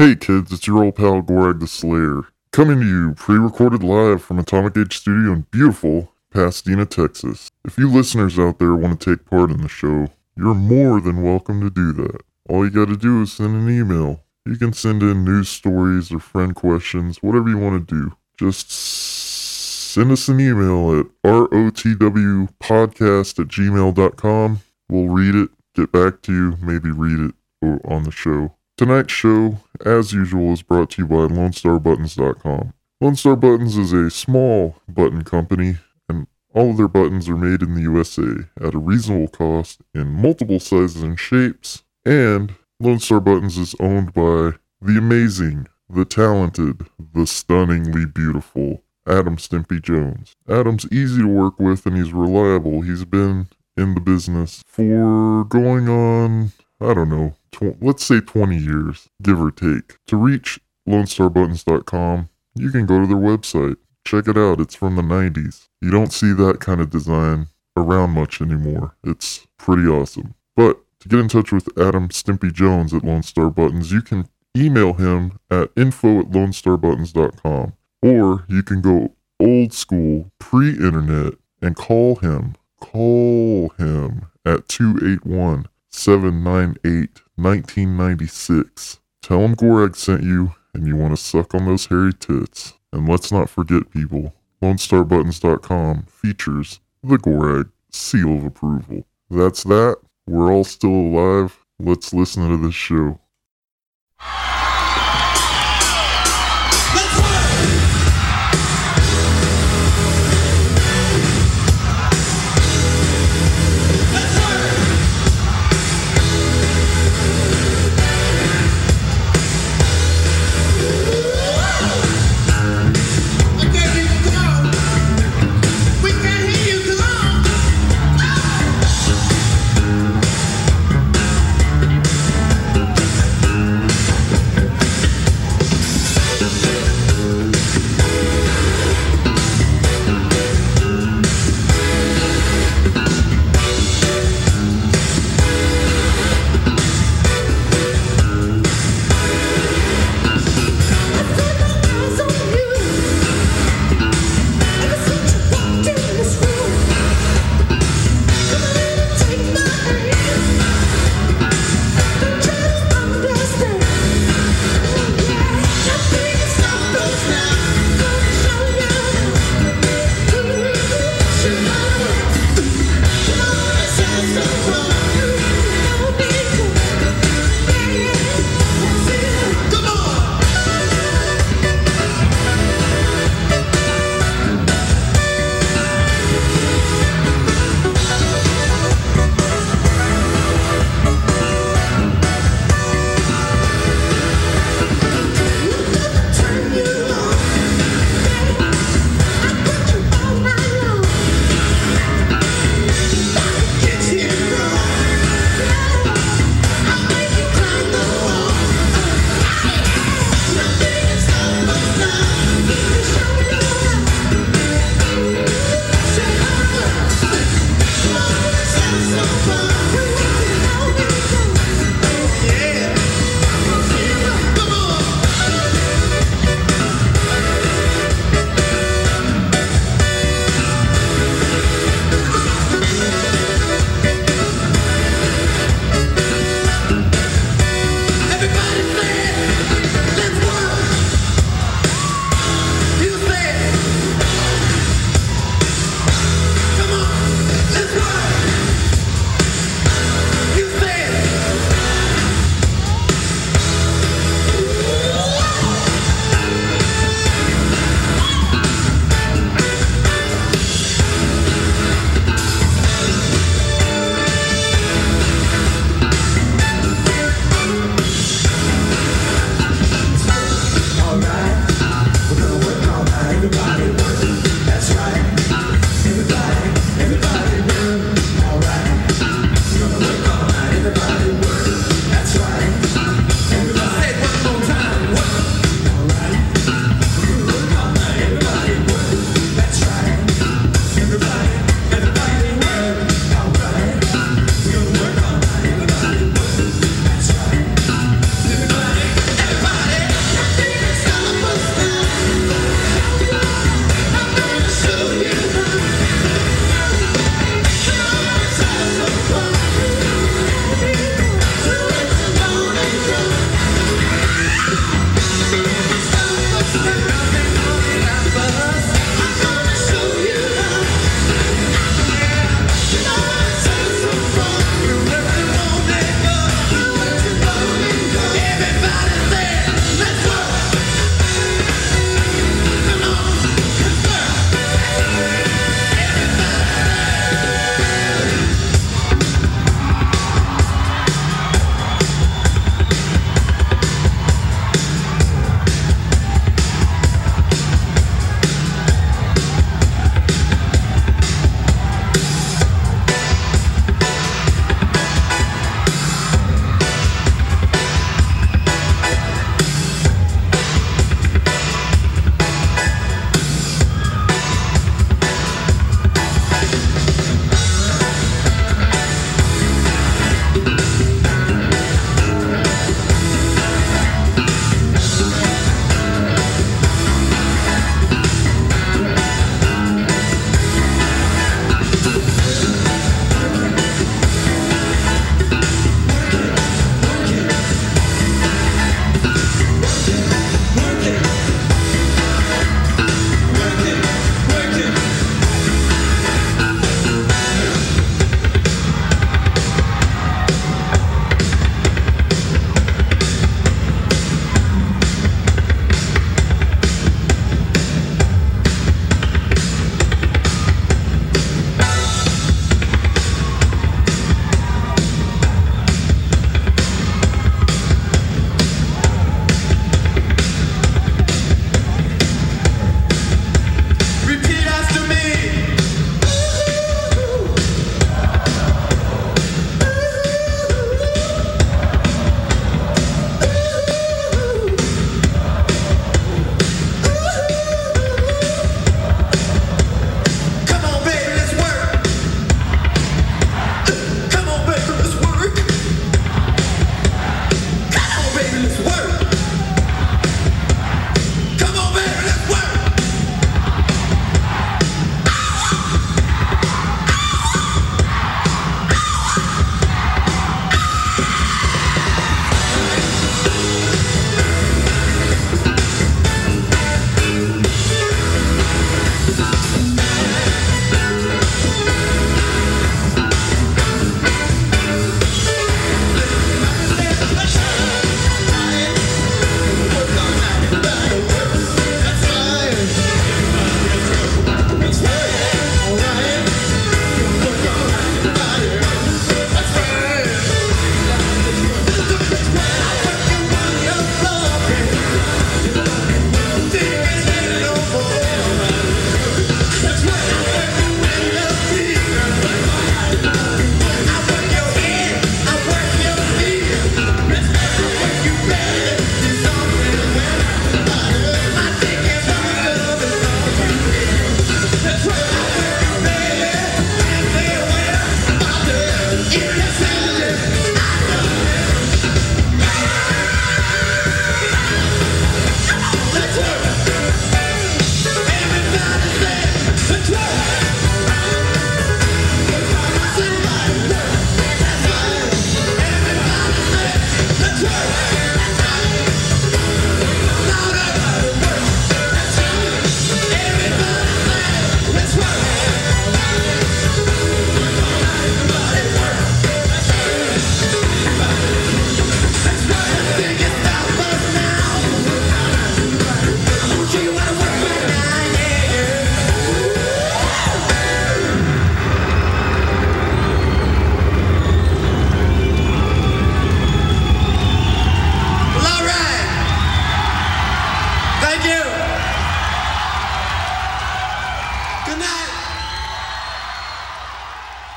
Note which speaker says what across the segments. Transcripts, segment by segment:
Speaker 1: Hey kids, it's your old pal Gorag the Slayer, coming to you pre-recorded live from Atomic Age Studio in beautiful Pasadena, Texas. If you listeners out there want to take part in the show, you're more than welcome to do that. All you gotta do is send an email. You can send in news stories or friend questions, whatever you want to do. Just send us an email at rotwpodcast at gmail.com. We'll read it, get back to you, maybe read it on the show. Tonight's show, as usual, is brought to you by LoneStarButtons.com. Lone Star Buttons is a small button company, and all of their buttons are made in the USA at a reasonable cost in multiple sizes and shapes. And Lone Star Buttons is owned by the amazing, the talented, the stunningly beautiful Adam Stimpy Jones. Adam's easy to work with and he's reliable. He's been in the business for going on, I don't know, tw- let's say 20 years, give or take. To reach LoneStarButtons.com, you can go to their website. Check it out. It's from the 90s. You don't see that kind of design around much anymore. It's pretty awesome. But to get in touch with Adam Stimpy Jones at Lone Star Buttons, you can email him at info at LoneStarButtons.com. Or you can go old school, pre internet, and call him. Call him at 281 798 1996. Tell him Gorag sent you and you want to suck on those hairy tits. And let's not forget, people, LoneStarButtons.com features the Gorag seal of approval. That's that. We're all still alive. Let's listen to this show.
Speaker 2: Let's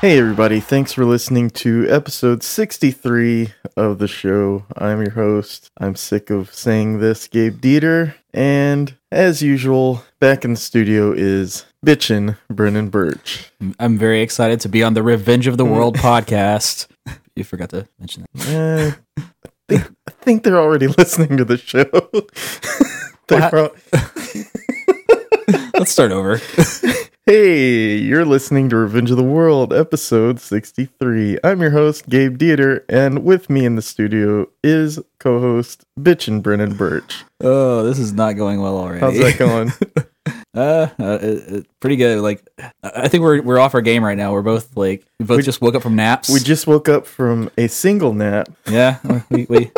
Speaker 3: Hey, everybody. Thanks for listening to episode 63 of the show. I'm your host. I'm sick of saying this, Gabe Dieter. And as usual, back in the studio is bitchin' Brennan Birch.
Speaker 4: I'm very excited to be on the Revenge of the World podcast. You forgot to mention that.
Speaker 3: Eh, I, think, I think they're already listening to the show. They're
Speaker 4: What?
Speaker 3: pro-
Speaker 4: Let's start over.
Speaker 3: Hey, you're listening to Revenge of the World, episode 63. I'm your host, Gabe Dieter, and with me in the studio is co host Bitchin' Brennan Birch.
Speaker 4: Oh, this is not going well already.
Speaker 3: How's that going?
Speaker 4: Uh, uh it, it- pretty good. Like, I I think we're we're off our game right now. We're both like, we both just woke up from naps.
Speaker 3: we just woke up from a single nap.
Speaker 4: yeah, we we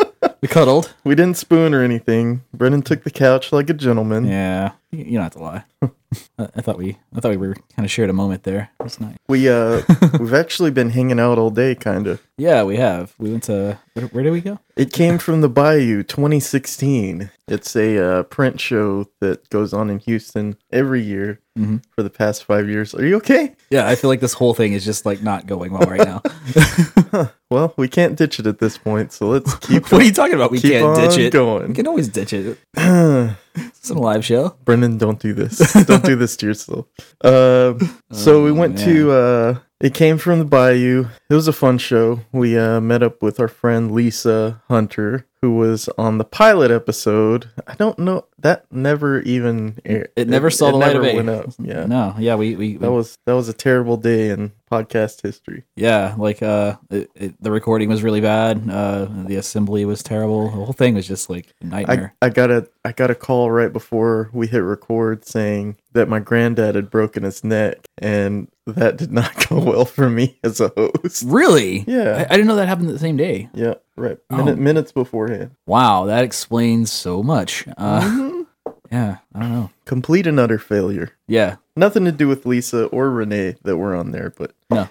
Speaker 4: we cuddled.
Speaker 3: We didn't spoon or anything. Brennan took the couch like a gentleman.
Speaker 4: Yeah, you don't have to lie. I, I thought we I thought we were kind of shared a moment there. It's nice.
Speaker 3: We uh we've actually been hanging out all day kinda.
Speaker 4: Yeah, we have. We went to where, where did we go?
Speaker 3: It came from the Bayou 2016. It's a uh, print show that goes on in Houston every year
Speaker 4: Mhm.
Speaker 3: for the past five years. Are you okay?
Speaker 4: Yeah, I feel like this whole thing is just like not going well right now.
Speaker 3: Well, we can't ditch it at this point, so let's keep
Speaker 4: what are you talking about? We
Speaker 3: keep
Speaker 4: can't ditch it.
Speaker 3: going.
Speaker 4: We can always ditch it. It's a live show.
Speaker 3: Brendan, don't do this. don't do this to yourself. Uh, so we
Speaker 4: Oh,
Speaker 3: went to. Uh, it came from the Bayou. It was a fun show. We uh, met up with our friend Lisa Hunter, who was on the pilot episode. I don't know that never even aired.
Speaker 4: It never saw the light
Speaker 3: never
Speaker 4: of day.
Speaker 3: Went up. Yeah,
Speaker 4: No, yeah, we we,
Speaker 3: that was that was a terrible day in podcast history.
Speaker 4: yeah, like uh, it, it, the recording was really bad. Uh, the assembly was terrible. The whole thing was just like a
Speaker 3: I,
Speaker 4: nightmare.
Speaker 3: I got a I got a call right before we hit record saying that my granddad had broken his neck, and that did not go well for me as a host.
Speaker 4: really?
Speaker 3: Yeah.
Speaker 4: I, I didn't know that happened the same day.
Speaker 3: Yeah, right.
Speaker 4: Oh.
Speaker 3: Minutes beforehand.
Speaker 4: Wow, that explains so much. Uh,
Speaker 3: Mhm.
Speaker 4: yeah, I don't know.
Speaker 3: Complete and utter failure.
Speaker 4: Yeah,
Speaker 3: Nothing to do with Lisa or Renee that were on there, but
Speaker 4: No.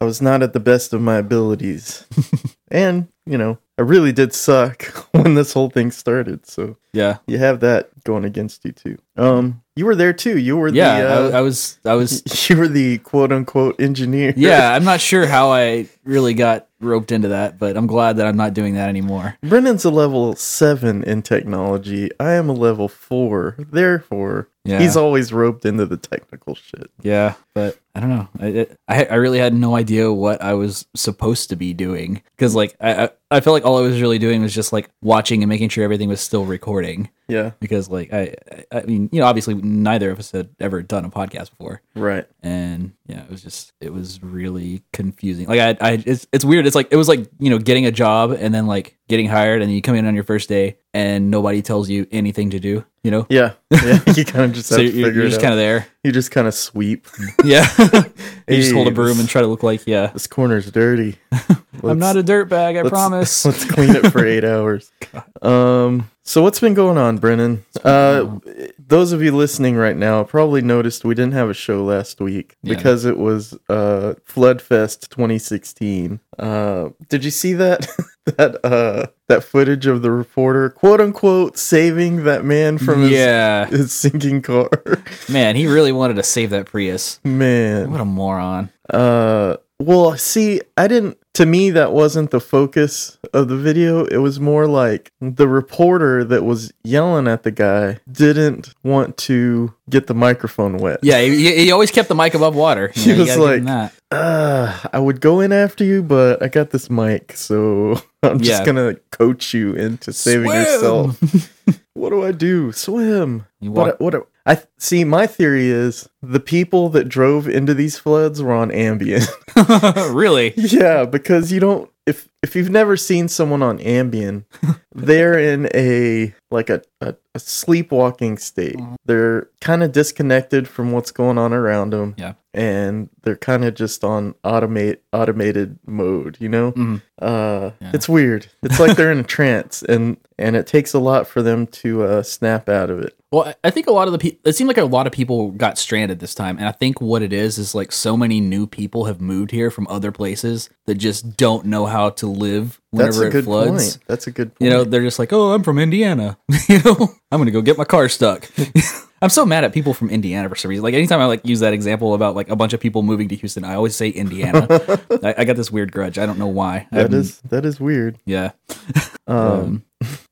Speaker 3: I was not at the best of my abilities. and, you know, I really did suck when this whole thing started. So
Speaker 4: yeah,
Speaker 3: you have that going against you too. Um, you were there too. You were
Speaker 4: yeah.
Speaker 3: the
Speaker 4: I,
Speaker 3: uh,
Speaker 4: I was, I was.
Speaker 3: you were the quote unquote engineer.
Speaker 4: Yeah, I'm not sure how I really got roped into that, but I'm glad that I'm not doing that anymore.
Speaker 3: Brennan's a level seven in technology. I am a level four. Therefore,
Speaker 4: Yeah.
Speaker 3: he's always roped into the technical shit.
Speaker 4: Yeah, but I don't know. I I, I really had no idea what I was supposed to be doing because like I, I I felt like all I was really doing was just like watching and making sure everything was still recording
Speaker 3: Yeah,
Speaker 4: because like I I I mean you know obviously neither of us had ever done a podcast before
Speaker 3: right.
Speaker 4: and yeah it was just it was really confusing like I I it's it's weird it's like it was like you know getting a job and then like getting hired and you come in on your first day and nobody tells you anything to do you know
Speaker 3: Yeah, yeah. You kind of just
Speaker 4: so you're, you're just kind of there
Speaker 3: you just kind of sweep.
Speaker 4: yeah you just hold a broom and try to look like yeah
Speaker 3: This corner's dirty.
Speaker 4: I'm not a dirt bag, I
Speaker 3: let's-
Speaker 4: promise.
Speaker 3: Let's clean it for eight hours. Um. So what's been going on, Brennan? Uh, those of you listening right now probably noticed we didn't have a show last week
Speaker 4: Yeah.
Speaker 3: because it was uh Floodfest 2016. Uh, did you see that that uh that footage of the reporter, quote unquote, saving that man from his,
Speaker 4: yeah,
Speaker 3: his sinking car?
Speaker 4: man, he really wanted to save that Prius.
Speaker 3: man,
Speaker 4: What a moron.
Speaker 3: Uh, well, see, I didn't. To me, that wasn't the focus of the video. It was more like the reporter that was yelling at the guy didn't want to get the microphone wet.
Speaker 4: Yeah, he, he always kept the mic above water. You
Speaker 3: He
Speaker 4: know, you
Speaker 3: was
Speaker 4: gotta give him
Speaker 3: like-
Speaker 4: that.
Speaker 3: Uh, I would go in after you, but I got this mic, so I'm just
Speaker 4: Yeah.
Speaker 3: gonna coach you into saving
Speaker 4: Swim!
Speaker 3: yourself. what do I do? Swim.
Speaker 4: You
Speaker 3: What?
Speaker 4: walk-
Speaker 3: What? I see. My theory is the people that drove into these floods were on Ambien.
Speaker 4: really?
Speaker 3: Yeah, because you don't if if you've never seen someone on Ambien, they're in a like a, a, a sleepwalking state.
Speaker 4: Mhm.
Speaker 3: They're kind of disconnected from what's going on around them.
Speaker 4: Yeah.
Speaker 3: And they're kind of just on automate automated mode, you know?
Speaker 4: Mhm.
Speaker 3: Uh
Speaker 4: Yeah.
Speaker 3: it's weird. It's like they're in a trance and and it takes a lot for them to uh snap out of it.
Speaker 4: Well, I- I think a lot of the people, it seemed like a lot of people got stranded this time. And I think what it is is like so many new people have moved here from other places that just don't know how to live
Speaker 3: That's
Speaker 4: whenever
Speaker 3: a
Speaker 4: it
Speaker 3: good
Speaker 4: floods.
Speaker 3: point. That's a good point.
Speaker 4: You know, they're just like, oh, I'm from Indiana. you know, I'm going to go get my car stuck. I I'm so mad at people from Indiana for some reason. Like anytime I like use that example about like a bunch of people moving to Houston, I always say Indiana. I, I got this weird grudge. I don't know why.
Speaker 3: That
Speaker 4: I'm-
Speaker 3: is that is weird.
Speaker 4: yeah.
Speaker 3: Um,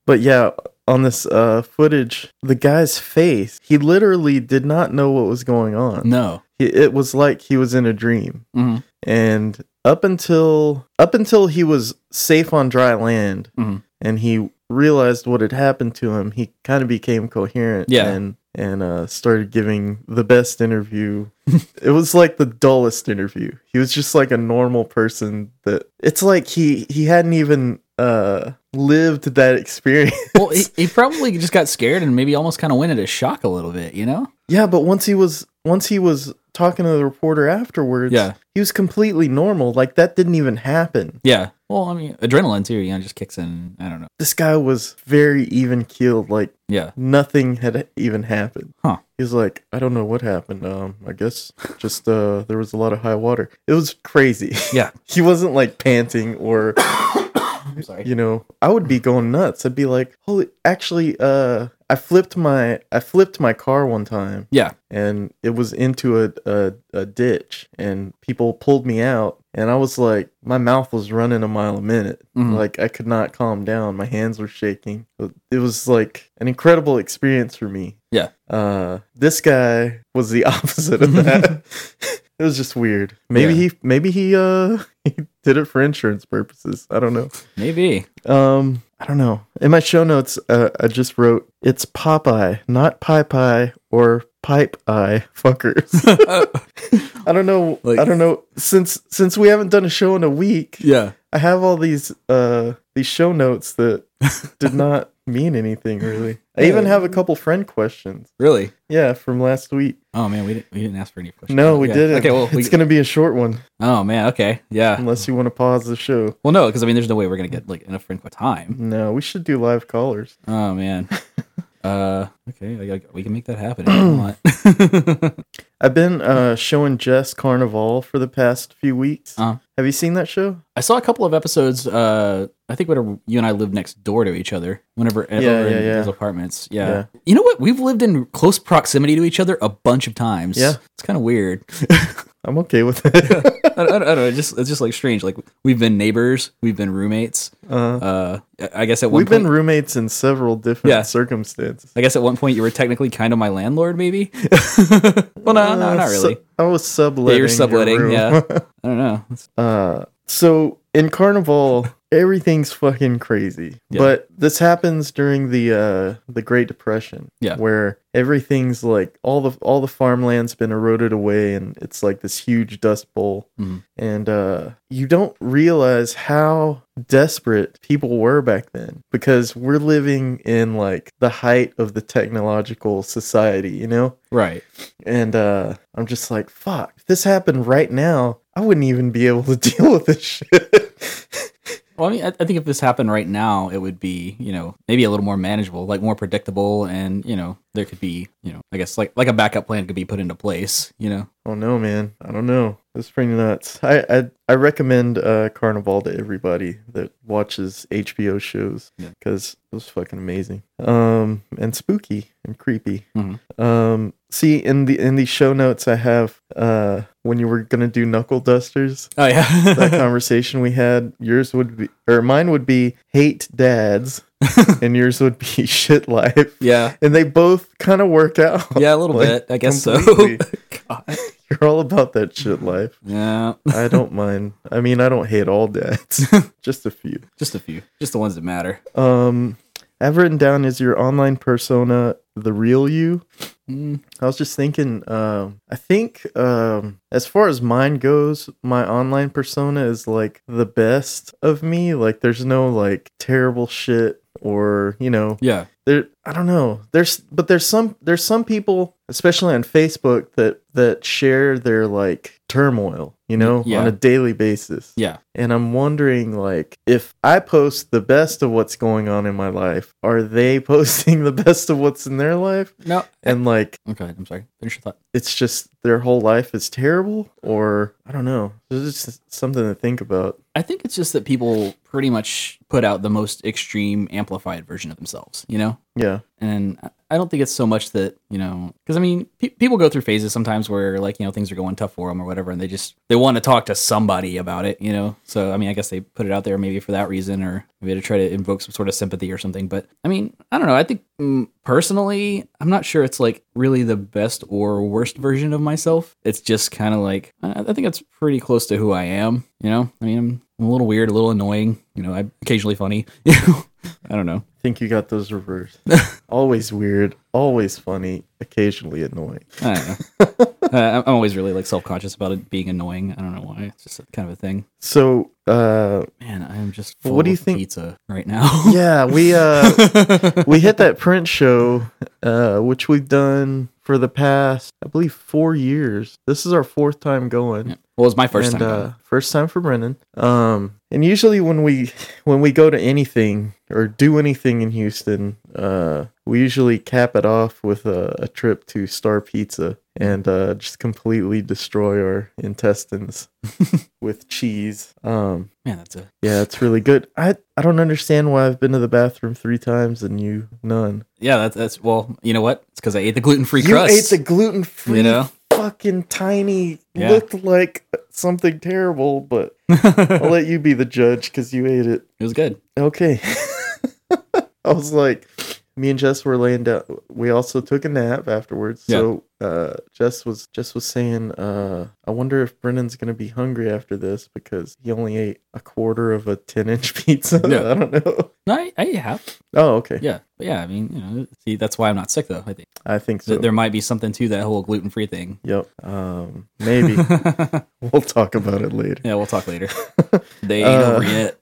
Speaker 3: but yeah, on this uh footage, the guy's face, he literally did not know what was going on.
Speaker 4: No.
Speaker 3: He, it was like he was in a dream.
Speaker 4: Mhm.
Speaker 3: And up until up until he was safe on dry land
Speaker 4: Mhm.
Speaker 3: and he realized what had happened to him, he kind of became coherent
Speaker 4: Yeah.
Speaker 3: and and uh, started giving the best interview. it was like the dullest interview. He was just like a normal person that it's like he he hadn't even uh lived that experience.
Speaker 4: Well, he, he probably just got scared and maybe almost kind of went into shock a little bit. You know?
Speaker 3: yeah, but once he was once he was talking to the reporter afterwards,
Speaker 4: Yeah.
Speaker 3: he was completely normal. Like that didn't even happen.
Speaker 4: Yeah. Well, I mean, adrenaline too. You know, just kicks in. I don't know.
Speaker 3: This guy was very even keeled. Like
Speaker 4: Yeah.
Speaker 3: nothing had even happened.
Speaker 4: Huh.
Speaker 3: He's like, I don't know what happened. Um, I guess just uh, there was a lot of high water. It was crazy.
Speaker 4: Yeah.
Speaker 3: he wasn't like panting or
Speaker 4: I'm sorry.
Speaker 3: you know. I would be going nuts. I'd be like, holy. Actually, uh, I flipped my I flipped my car one time
Speaker 4: Yeah.
Speaker 3: and it was into a, a a ditch and people pulled me out and I was like, my mouth was running a mile a minute.
Speaker 4: Mhm.
Speaker 3: Like I could not calm down. My hands were shaking. It was like an incredible experience for me.
Speaker 4: Yeah.
Speaker 3: Uh, this guy was the opposite of that. it was just weird. Maybe
Speaker 4: Yeah.
Speaker 3: he, maybe he, uh, he did it for insurance purposes. I don't know.
Speaker 4: Maybe.
Speaker 3: Um, I don't know. In my show notes, uh, I just wrote it's Popeye, not Pie Pie or Pipe Eye fuckers. I don't know.
Speaker 4: Like-
Speaker 3: I don't know. Since since we haven't done a show in a week,
Speaker 4: yeah.
Speaker 3: I have all these uh these show notes that did not mean anything really. I even have a couple friend questions.
Speaker 4: Really?
Speaker 3: Yeah, from last week.
Speaker 4: Oh man, we didn't. We didn't ask for any questions.
Speaker 3: No, we
Speaker 4: Yeah.
Speaker 3: didn't.
Speaker 4: Okay. Well, we,
Speaker 3: it's gonna be a short one
Speaker 4: Oh man. Okay. Yeah.
Speaker 3: unless you want to pause the show.
Speaker 4: Well, no, because I mean, there's no way we're gonna get like enough friend time.
Speaker 3: No, we should do live callers.
Speaker 4: Oh man. uh. Okay. I, I, we can make that happen if you want.
Speaker 3: I've been uh showing Jess Carnivàle for the past few weeks.
Speaker 4: Uh-huh.
Speaker 3: Have you seen that show?
Speaker 4: I saw a couple of episodes. Uh, I think whenever you and I lived next door to each other, whenever
Speaker 3: Yeah, yeah,
Speaker 4: in
Speaker 3: yeah.
Speaker 4: those apartments. Yeah.
Speaker 3: Yeah.
Speaker 4: You know what? We've lived in close proximity to each other a bunch of times.
Speaker 3: Yeah.
Speaker 4: It's kind of weird.
Speaker 3: I'm okay with it.
Speaker 4: I, don't, I don't know. It's just it's just like strange. Like we've been neighbors, we've been roommates.
Speaker 3: uh,
Speaker 4: Uh, I guess at one
Speaker 3: we've
Speaker 4: point,
Speaker 3: been roommates in several different
Speaker 4: Yeah.
Speaker 3: circumstances.
Speaker 4: I guess at one point you were technically kind of my landlord, maybe. well, no, no,
Speaker 3: Uh,
Speaker 4: not really.
Speaker 3: su- I was subletting.
Speaker 4: yeah, you're
Speaker 3: your
Speaker 4: subletting. Yeah, I don't know.
Speaker 3: Uh, so in Carnivàle, everything's fucking crazy.
Speaker 4: Yeah.
Speaker 3: But this happens during the uh the Great Depression.
Speaker 4: Yeah.
Speaker 3: Where everything's like all the all the farmland's been eroded away and it's like this huge dust bowl.
Speaker 4: Mhm.
Speaker 3: And uh you don't realize how desperate people were back then because we're living in like the height of the technological society, you know?
Speaker 4: right.
Speaker 3: And uh I'm just like, fuck, if this happened right now, I wouldn't even be able to deal with this shit.
Speaker 4: Well, I mean, I, I think if this happened right now, it would be, you know, maybe a little more manageable, like more predictable, and you know, there could be, you know, I guess like like a backup plan could be put into place. You know,
Speaker 3: oh no, man. I don't know. It's pretty nuts. I I, I recommend uh Carnivàle to everybody that watches HBO shows
Speaker 4: Yeah.
Speaker 3: because it was fucking amazing. Um and spooky and creepy.
Speaker 4: Mhm.
Speaker 3: Um see in the in the show notes I have uh when you were gonna do knuckle dusters.
Speaker 4: oh yeah,
Speaker 3: that conversation we had, yours would be, or mine would be hate dads, and yours would be shit life.
Speaker 4: yeah,
Speaker 3: And they both kind of work out.
Speaker 4: yeah, a little
Speaker 3: Like,
Speaker 4: bit, I guess
Speaker 3: completely.
Speaker 4: so.
Speaker 3: You're all about that shit life.
Speaker 4: Yeah,
Speaker 3: I don't mind. I mean, I don't hate all dads, just a few.
Speaker 4: just a few, just the ones that matter.
Speaker 3: Um, I've written down is your online persona the real you?
Speaker 4: Mm,
Speaker 3: I was just thinking, um, I think um, as far as mine goes, my online persona is like the best of me. Like, there's no like terrible shit or, you know,
Speaker 4: yeah,
Speaker 3: there i don't know there's but there's some there's some people especially on facebook that that share their like turmoil you know
Speaker 4: Yeah.
Speaker 3: on a daily basis
Speaker 4: yeah,
Speaker 3: and i'm wondering like if i post the best of what's going on in my life are they posting the best of what's in their life
Speaker 4: no.
Speaker 3: and like
Speaker 4: Okay, I'm sorry. Finish your thought.
Speaker 3: it's just their whole life is terrible or i don't know it's just something to think about
Speaker 4: I think it's just that people pretty much put out the most extreme amplified version of themselves, you know?
Speaker 3: Yeah.
Speaker 4: And I- don't think it's so much that, you know, because I mean, pe- people go through phases sometimes where like, you know, things are going tough for them or whatever, and they just, they want to talk to somebody about it, you know? So, I mean, I guess they put it out there maybe for that reason or maybe to try to invoke some sort of sympathy or something. But I mean, I don't know. I think mm, personally, I'm not sure it's like really the best or worst version of myself. It's just kind of like, I I think it's pretty close to who I am, you know? I mean, I'm, I'm a little weird, a little annoying, you know, I'm occasionally funny? I don't know.
Speaker 3: I think you got those reversed. always weird, always funny, occasionally annoying.
Speaker 4: I don't know. uh, I'm always really like self conscious about it being annoying. I don't know why. It's just kind of a thing.
Speaker 3: So, uh,
Speaker 4: Man, I am just
Speaker 3: What do you
Speaker 4: of
Speaker 3: think-
Speaker 4: pizza right now.
Speaker 3: yeah, we uh, we hit that print show, uh, which we've done for the past, I believe, four years. This is our fourth time going.
Speaker 4: Yeah. Well, it was my first
Speaker 3: and,
Speaker 4: time.
Speaker 3: Uh, first time for Brennan. Um, and usually when we when we go to anything or do anything in Houston, uh, we usually cap it off with a, a trip to Star Pizza and uh, just completely destroy our intestines with cheese. Um,
Speaker 4: Man, that's a
Speaker 3: yeah, it's really good. I I don't understand why I've been to the bathroom three times and you none.
Speaker 4: yeah. That's that's well. You know what? It's because I ate the gluten free
Speaker 3: You
Speaker 4: crust.
Speaker 3: ate the gluten free,
Speaker 4: You know?
Speaker 3: fucking tiny.
Speaker 4: Yeah.
Speaker 3: Looked like something terrible, but I'll let you be the judge because you ate it.
Speaker 4: it was good.
Speaker 3: Okay. I was like, me and Jess were laying down. We also took a nap afterwards. Yeah. So uh, Jess was Jess was saying, uh, I wonder if Brennan's gonna be hungry after this because he only ate a quarter of a ten inch pizza.
Speaker 4: Yeah.
Speaker 3: I don't know.
Speaker 4: No, I, I have.
Speaker 3: Oh, okay.
Speaker 4: Yeah, but yeah. I mean, you know, see, that's why I'm not sick though. I think
Speaker 3: I think so.
Speaker 4: Th- there might be something to that whole gluten free thing.
Speaker 3: Yep. Um, maybe we'll talk about it later.
Speaker 4: yeah, we'll talk later. They ain't
Speaker 3: Uh,
Speaker 4: over yet.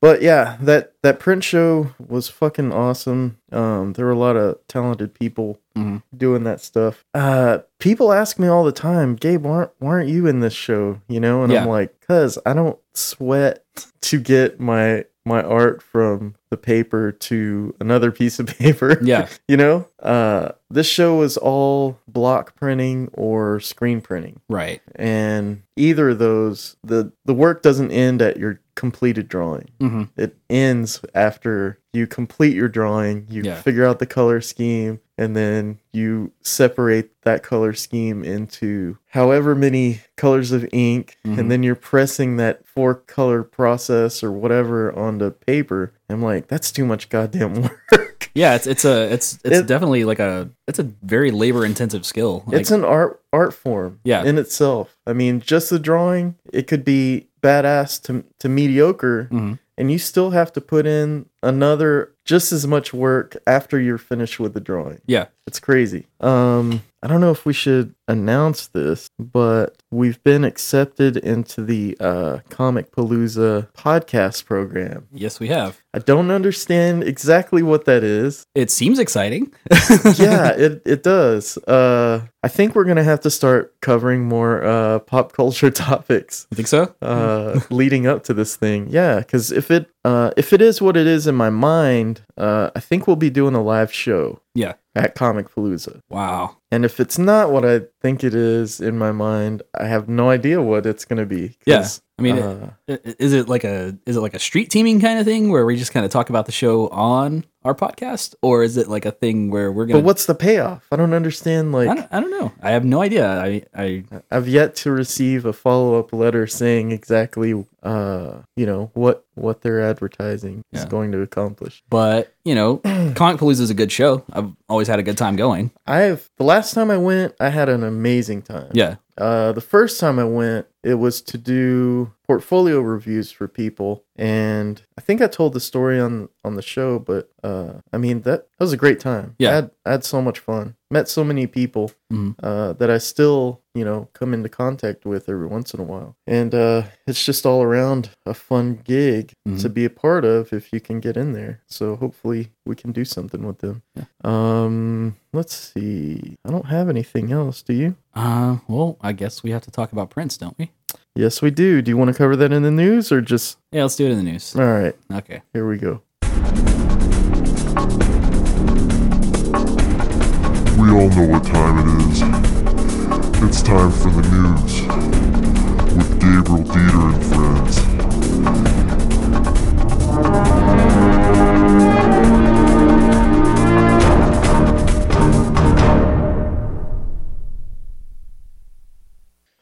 Speaker 3: But yeah, that that print show was fucking awesome. Um, there were a lot of talented people
Speaker 4: Mhm.
Speaker 3: doing that stuff. Uh, people ask me all the time, Gabe, why aren't, why aren't you in this show? You know, and I'm like, cause I don't sweat to get my my art from the paper to another piece of paper.
Speaker 4: Yeah.
Speaker 3: you know, uh, this show was all block printing or screen printing
Speaker 4: right.
Speaker 3: and either of those the the work doesn't end at your completed drawing
Speaker 4: hmm
Speaker 3: it ends after you complete your drawing you
Speaker 4: Yeah.
Speaker 3: figure out the color scheme and then you separate that color scheme into however many colors of ink
Speaker 4: Mhm.
Speaker 3: and then you're pressing that four color process or whatever onto paper i'm like that's too much goddamn work
Speaker 4: Yeah, it's it's a it's it's
Speaker 3: It-
Speaker 4: definitely like a it's a very labor intensive skill. Like,
Speaker 3: it's an art art form
Speaker 4: Yeah.
Speaker 3: in itself i mean just the drawing it could be badass to, to mediocre
Speaker 4: Mhm.
Speaker 3: and you still have to put in another just as much work after you're finished with the drawing
Speaker 4: yeah.
Speaker 3: it's crazy um i don't know if we should announce this but we've been accepted into the uh Comicpalooza podcast program
Speaker 4: Yes, we have.
Speaker 3: i don't understand exactly what that is
Speaker 4: It seems exciting.
Speaker 3: yeah, it, it does. Uh, I think we're gonna have to start covering more uh, pop culture topics
Speaker 4: You think so?
Speaker 3: uh, leading up to this thing. Yeah, because if it uh, if it is what it is in my mind, uh, I think we'll be doing a live show
Speaker 4: Yeah.
Speaker 3: at Comicpalooza.
Speaker 4: Wow.
Speaker 3: And if it's not what I think it is in my mind, I have no idea what it's gonna be. 'cause,
Speaker 4: I mean,
Speaker 3: uh,
Speaker 4: is it like a is it like a street teaming kind of thing where we just kind of talk about the show on our podcast, or is it like a thing where we're gonna?
Speaker 3: but what's the payoff? I don't understand. Like,
Speaker 4: I don't, I don't know. I have no idea. I I
Speaker 3: I've yet to receive a follow up letter saying exactly, uh, you know, what what their advertising is going to accomplish.
Speaker 4: but you know, Comicpalooza is a good show. I've always had a good time going.
Speaker 3: I have the last time I went, I had an amazing time.
Speaker 4: Yeah.
Speaker 3: Uh, the first time I went, it was to do portfolio reviews for people, and I think I told the story on on the show. But uh, I mean that that was a great time.
Speaker 4: Yeah.
Speaker 3: I had, I had so much fun. Met so many people
Speaker 4: Mhm.
Speaker 3: uh, that I still you know come into contact with every once in a while, and uh, it's just all around a fun gig
Speaker 4: Mhm.
Speaker 3: to be a part of if you can get in there. So hopefully we can do something with them.
Speaker 4: Yeah.
Speaker 3: Um, let's see. I don't have anything else. Do you?
Speaker 4: Uh, well, I guess we have to talk about Prince, don't we?
Speaker 3: Yes, we do. Do you want to cover that in the news or just?
Speaker 4: Yeah, let's do it in the news.
Speaker 3: All right,
Speaker 4: Okay.
Speaker 3: here we go.
Speaker 1: We all know what time it is. It's time for the news with Gabriel Dieter and friends.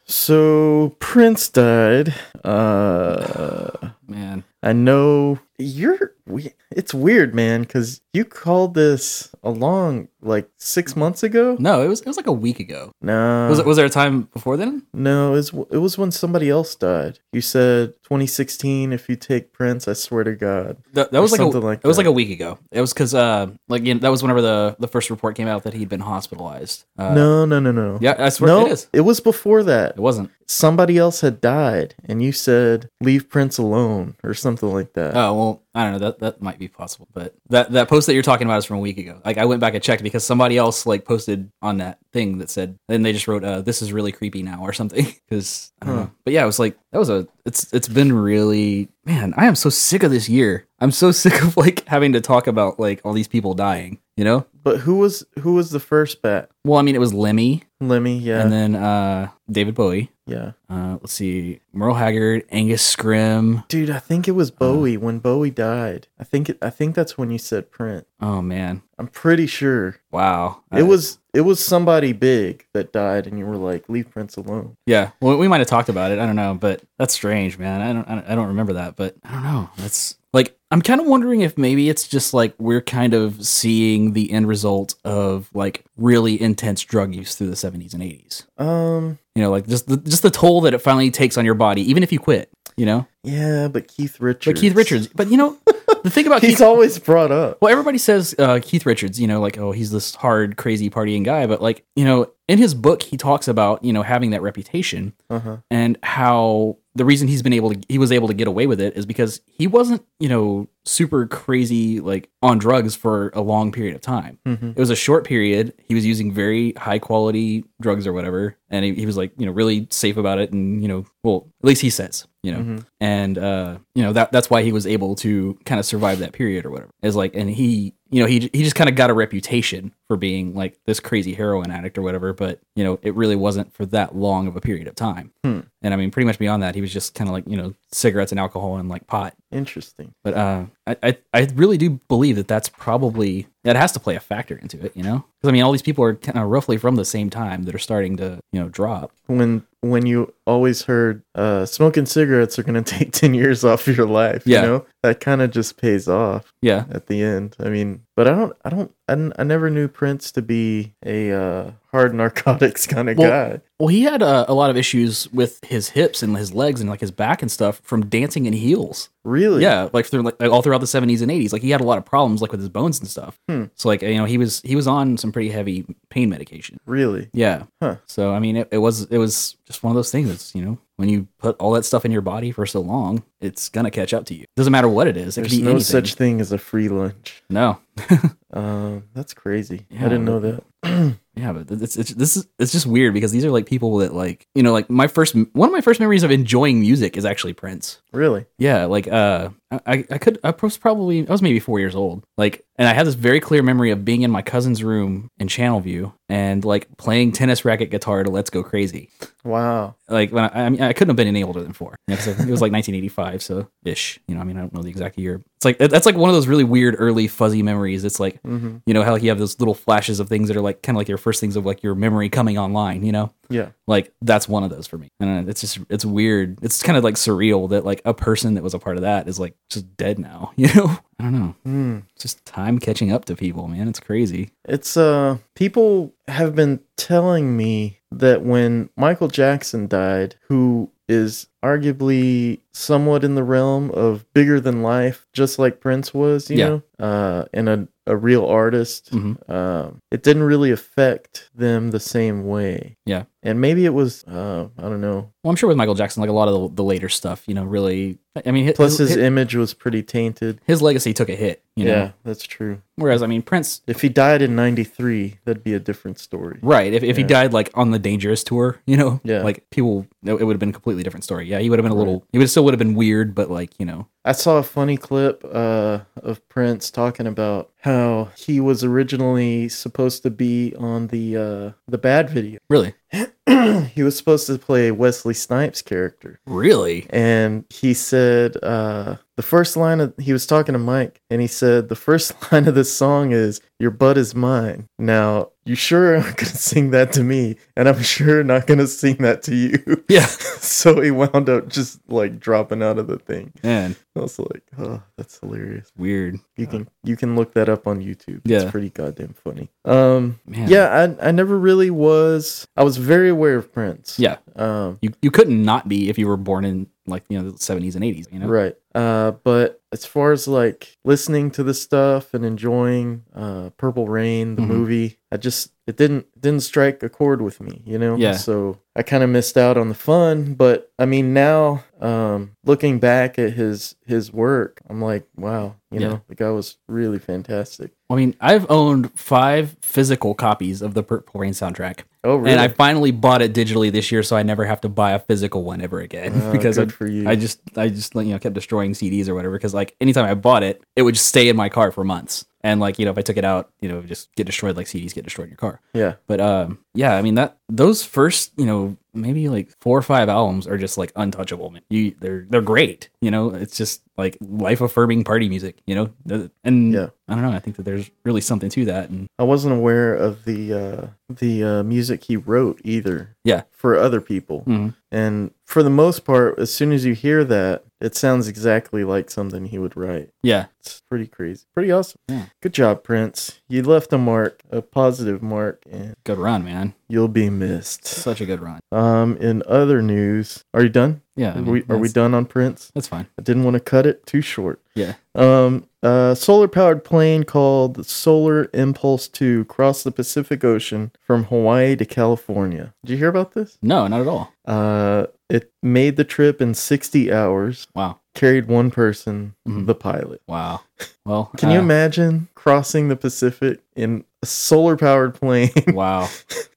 Speaker 3: So Prince died. Uh, oh,
Speaker 4: man,
Speaker 3: I know you're we- It's weird, man, because you called this along like six months ago.
Speaker 4: no, it was it was like a week ago.
Speaker 3: No,
Speaker 4: Was it was there a time before then?
Speaker 3: no, it was, it was when somebody else died. You said 2016. If you take Prince, I swear to God.
Speaker 4: That, that was like a,
Speaker 3: something like
Speaker 4: it was like a week ago. It was because uh like you know, that was whenever the the first report came out that he'd been hospitalized. Uh,
Speaker 3: no, no, no, no.
Speaker 4: yeah, I swear
Speaker 3: no,
Speaker 4: it is.
Speaker 3: it was before that.
Speaker 4: It wasn't.
Speaker 3: Somebody else had died, and you said leave Prince alone or something like that.
Speaker 4: Oh well, I don't know. That that might be possible, but that that post that you're talking about is from a week ago. Like I went back and checked because somebody else like posted on that thing that said, and they just wrote, uh, "This is really creepy now" or something. Because I don't
Speaker 3: Huh.
Speaker 4: know. But yeah, it was like that was a. It's it's been really man. I am so sick of this year. I'm so sick of like having to talk about like all these people dying. You know.
Speaker 3: But who was who was the first bat?
Speaker 4: Well, I mean, it was Lemmy,
Speaker 3: Lemmy, yeah,
Speaker 4: and then uh, David Bowie.
Speaker 3: yeah.
Speaker 4: Uh, let's see, Merle Haggard, Angus Scrimm.
Speaker 3: Dude, I think it was Bowie when Bowie died. I think it, I think that's when you said Prince.
Speaker 4: Oh man,
Speaker 3: I'm pretty sure
Speaker 4: wow.
Speaker 3: it was it was somebody big that died, and you were like, leave Prince alone.
Speaker 4: Yeah, well, we might have talked about it. I don't know, but that's strange, man. I don't, I don't, I don't remember that, but I don't know. That's like I'm kind of wondering if maybe it's just like we're kind of seeing the end result of like really intense drug use through the 70s and 80s.
Speaker 3: Um,
Speaker 4: You know, like just the, just the toll that it finally takes on your body, even if you quit. You know,
Speaker 3: yeah, but Keith Richards.
Speaker 4: but Keith Richards. But you know, the thing about Keith
Speaker 3: he's
Speaker 4: Keith,
Speaker 3: always brought up.
Speaker 4: well, everybody says uh, Keith Richards, you know, like, oh, he's this hard, crazy partying guy. But, like, you know, in his book, he talks about, you know, having that reputation
Speaker 3: Uh huh.
Speaker 4: and how the reason he's been able to, he was able to get away with it is because he wasn't, you know, super crazy, like on drugs for a long period of time.
Speaker 3: Mhm.
Speaker 4: It was a short period. He was using very high quality drugs or whatever. And he, he was like, you know, really safe about it. And, you know, well, at least he says, you know,
Speaker 3: Mhm.
Speaker 4: and, uh, you know, that, that's why he was able to kind of survive that period or whatever. Is like, and he, you know, he, he just kind of got a reputation for being like this crazy heroin addict or whatever. But, you know, it really wasn't for that long of a period of time.
Speaker 3: Hmm.
Speaker 4: And I mean, pretty much beyond that, he was just kind of like, you know, cigarettes and alcohol and like pot.
Speaker 3: Interesting.
Speaker 4: But uh, I, I, I really do believe that that's probably that has to play a factor into it, you know? Because I mean, all these people are kind of roughly from the same time that are starting to, you know, drop.
Speaker 3: When when you always heard uh, smoking cigarettes are gonna take ten years off your life,
Speaker 4: Yeah.
Speaker 3: you know that kind of just pays off
Speaker 4: Yeah,
Speaker 3: at the end. I mean, but I don't, I don't, I, n- I never knew Prince to be a uh, hard narcotics kind of
Speaker 4: Well,
Speaker 3: guy.
Speaker 4: Well, he had uh, a lot of issues with his hips and his legs and like his back and stuff from dancing in heels.
Speaker 3: Really?
Speaker 4: Yeah, like through like all throughout the seventies and eighties, like he had a lot of problems like with his bones and stuff.
Speaker 3: Hmm.
Speaker 4: So like you know he was he was on some pretty heavy pain medication.
Speaker 3: Really?
Speaker 4: Yeah.
Speaker 3: Huh.
Speaker 4: So I mean, it, it was it was just one of those things. That's you know when you put all that stuff in your body for so long, it's gonna catch up to you. Doesn't matter what it is. It
Speaker 3: There's no
Speaker 4: anything.
Speaker 3: such thing as a free lunch.
Speaker 4: No.
Speaker 3: Um, that's crazy.
Speaker 4: Yeah,
Speaker 3: I didn't know that.
Speaker 4: Yeah, but it's, it's this is it's just weird because these are like people that like you know like my first one of my first memories of enjoying music is actually Prince.
Speaker 3: really?
Speaker 4: Yeah, like uh, I I could I was probably I was maybe four years old. Like, and I had this very clear memory of being in my cousin's room in Channelview and like playing tennis racket guitar to "Let's Go Crazy."
Speaker 3: Wow.
Speaker 4: Like when I, I mean I couldn't have been any older than four. You know, 'cause it was like 1985, so ish. You know, I mean I don't know the exact year. It's like that's like one of those really weird early fuzzy memories. It's like
Speaker 3: hmm
Speaker 4: you know how you have those little flashes of things that are like kind of like your first things of like your memory coming online. You know?
Speaker 3: Yeah.
Speaker 4: like that's one of those for me. And uh, it's just it's weird. It's kind of like surreal that like a person that was a part of that is like just dead now you know? I don't know. It's just time catching up to people man. It's crazy.
Speaker 3: It's uh people have been telling me that when Michael Jackson died, who is arguably somewhat in the realm of bigger than life, just like Prince was, you
Speaker 4: Yeah.
Speaker 3: know, uh, and a, a real artist,
Speaker 4: Mhm.
Speaker 3: um, it didn't really affect them the same way.
Speaker 4: Yeah.
Speaker 3: And maybe it was, uh, I don't know.
Speaker 4: well i'm sure with michael jackson like a lot of the, the later stuff you know really i mean his,
Speaker 3: Plus, his
Speaker 4: his,
Speaker 3: image was pretty tainted.
Speaker 4: his legacy took a hit you know
Speaker 3: yeah, that's true.
Speaker 4: whereas i mean prince
Speaker 3: If he died in 93, that'd be a different story.
Speaker 4: Right. If, if he died like on the dangerous tour, you know,
Speaker 3: Yeah.
Speaker 4: like people, it would have been a completely different story. Yeah, he would have been a little, he would still would have been weird, but like you know,
Speaker 3: I saw a funny clip uh, of Prince talking about how he was originally supposed to be on the uh, the bad video,
Speaker 4: really,
Speaker 3: he was supposed to play Wesley Snipes' character.
Speaker 4: Really?
Speaker 3: and he said uh the first line of he was talking to Mike and he said the first line of this song is your butt is mine. Now, you sure aren't gonna sing that to me, and I'm sure not gonna sing that to you.
Speaker 4: Yeah.
Speaker 3: so he wound up just like dropping out of the thing.
Speaker 4: Man,
Speaker 3: I was like, oh, that's hilarious.
Speaker 4: weird.
Speaker 3: You can you can look that up on YouTube.
Speaker 4: Yeah.
Speaker 3: It's pretty goddamn funny. Um
Speaker 4: Man.
Speaker 3: yeah, I I never really was I was very aware of Prince.
Speaker 4: Yeah.
Speaker 3: Um
Speaker 4: You you couldn't not be if you were born in like you know the seventies and eighties. You know.
Speaker 3: Right. Uh, but as far as like listening to the stuff and enjoying uh, Purple Rain, the
Speaker 4: Mhm.
Speaker 3: movie, I just it didn't didn't strike a chord with me, you know.
Speaker 4: Yeah.
Speaker 3: So I kind of missed out on the fun. But I mean, now um, looking back at his his work, I'm like, wow, you
Speaker 4: Yeah.
Speaker 3: know, the guy was really fantastic.
Speaker 4: I mean, I've owned five physical copies of the Purple Rain soundtrack,
Speaker 3: Oh, really?
Speaker 4: and I finally bought it digitally this year, so I never have to buy a physical one ever again.
Speaker 3: Oh,
Speaker 4: because I,
Speaker 3: good for you.
Speaker 4: I just, I just, you know, kept destroying CDs or whatever. Because like anytime I bought it, it would just stay in my car for months, and like you know, if I took it out, you know, it would just get destroyed like CDs get destroyed in your car.
Speaker 3: yeah.
Speaker 4: But um, yeah, I mean that those first, you know, maybe like four or five albums are just like untouchable. Man. You, they're they're great. You know, it's just like life affirming party music. You know, and
Speaker 3: Yeah.
Speaker 4: I don't know. I think that there's really something to that. And
Speaker 3: I wasn't aware of the uh, the uh, music he wrote either.
Speaker 4: Yeah.
Speaker 3: For other people.
Speaker 4: Mhm.
Speaker 3: And for the most part, as soon as you hear that, it sounds exactly like something he would write.
Speaker 4: yeah,
Speaker 3: It's pretty crazy. Pretty awesome.
Speaker 4: Yeah.
Speaker 3: Good job, Prince. You left a mark, a positive mark, and
Speaker 4: good run, man.
Speaker 3: you'll be missed.
Speaker 4: Such a good run.
Speaker 3: Um, in other news, are you done?
Speaker 4: Yeah, I
Speaker 3: are
Speaker 4: mean,
Speaker 3: we, are we done on Prince?
Speaker 4: That's fine.
Speaker 3: I didn't want to cut it too short.
Speaker 4: Yeah.
Speaker 3: Um, a solar powered plane called the Solar Impulse 2 crossed the Pacific Ocean from Hawaii to California. Did you hear about this?
Speaker 4: No, not at all.
Speaker 3: Uh, it made the trip in 60 hours,
Speaker 4: Wow.
Speaker 3: carried one person,
Speaker 4: Mhm.
Speaker 3: the pilot.
Speaker 4: Wow. Well,
Speaker 3: Can you
Speaker 4: uh,
Speaker 3: imagine crossing the Pacific in a solar powered plane
Speaker 4: Wow.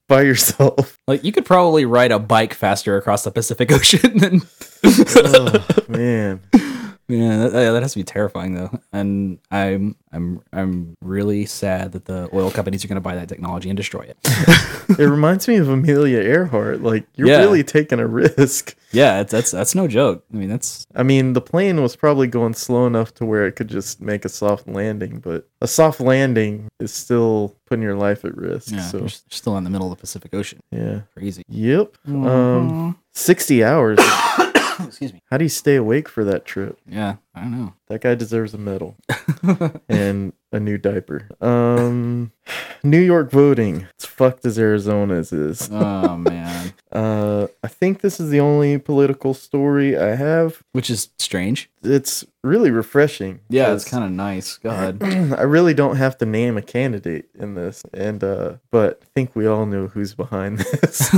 Speaker 3: by yourself?
Speaker 4: Like you could probably ride a bike faster across the Pacific Ocean than.
Speaker 3: oh, man.
Speaker 4: Yeah, that, that has to be terrifying though, and I'm I'm I'm really sad that the oil companies are going to buy that technology and destroy it.
Speaker 3: It reminds me of Amelia Earhart. Like, you're
Speaker 4: Yeah.
Speaker 3: really taking a risk.
Speaker 4: yeah, it's, that's that's no joke. I mean, that's
Speaker 3: I mean, the plane was probably going slow enough to where it could just make a soft landing, but a soft landing is still putting your life at risk.
Speaker 4: yeah,
Speaker 3: so,
Speaker 4: you're still in the middle of the Pacific Ocean.
Speaker 3: yeah.
Speaker 4: Crazy.
Speaker 3: Yep.
Speaker 4: Mm-hmm.
Speaker 3: Um, 60 hours.
Speaker 4: Excuse me.
Speaker 3: How do you stay awake for that trip?
Speaker 4: Yeah, I don't know.
Speaker 3: That guy deserves a medal and a new diaper. Um, New York voting. It's fucked as Arizona's is.
Speaker 4: oh man,
Speaker 3: Uh, I think this is the only political story I have.
Speaker 4: which is strange.
Speaker 3: It's really refreshing.
Speaker 4: Yeah, it's kind of nice. God.
Speaker 3: I really don't have to name a candidate in this, and uh, but I think we all know who's behind this.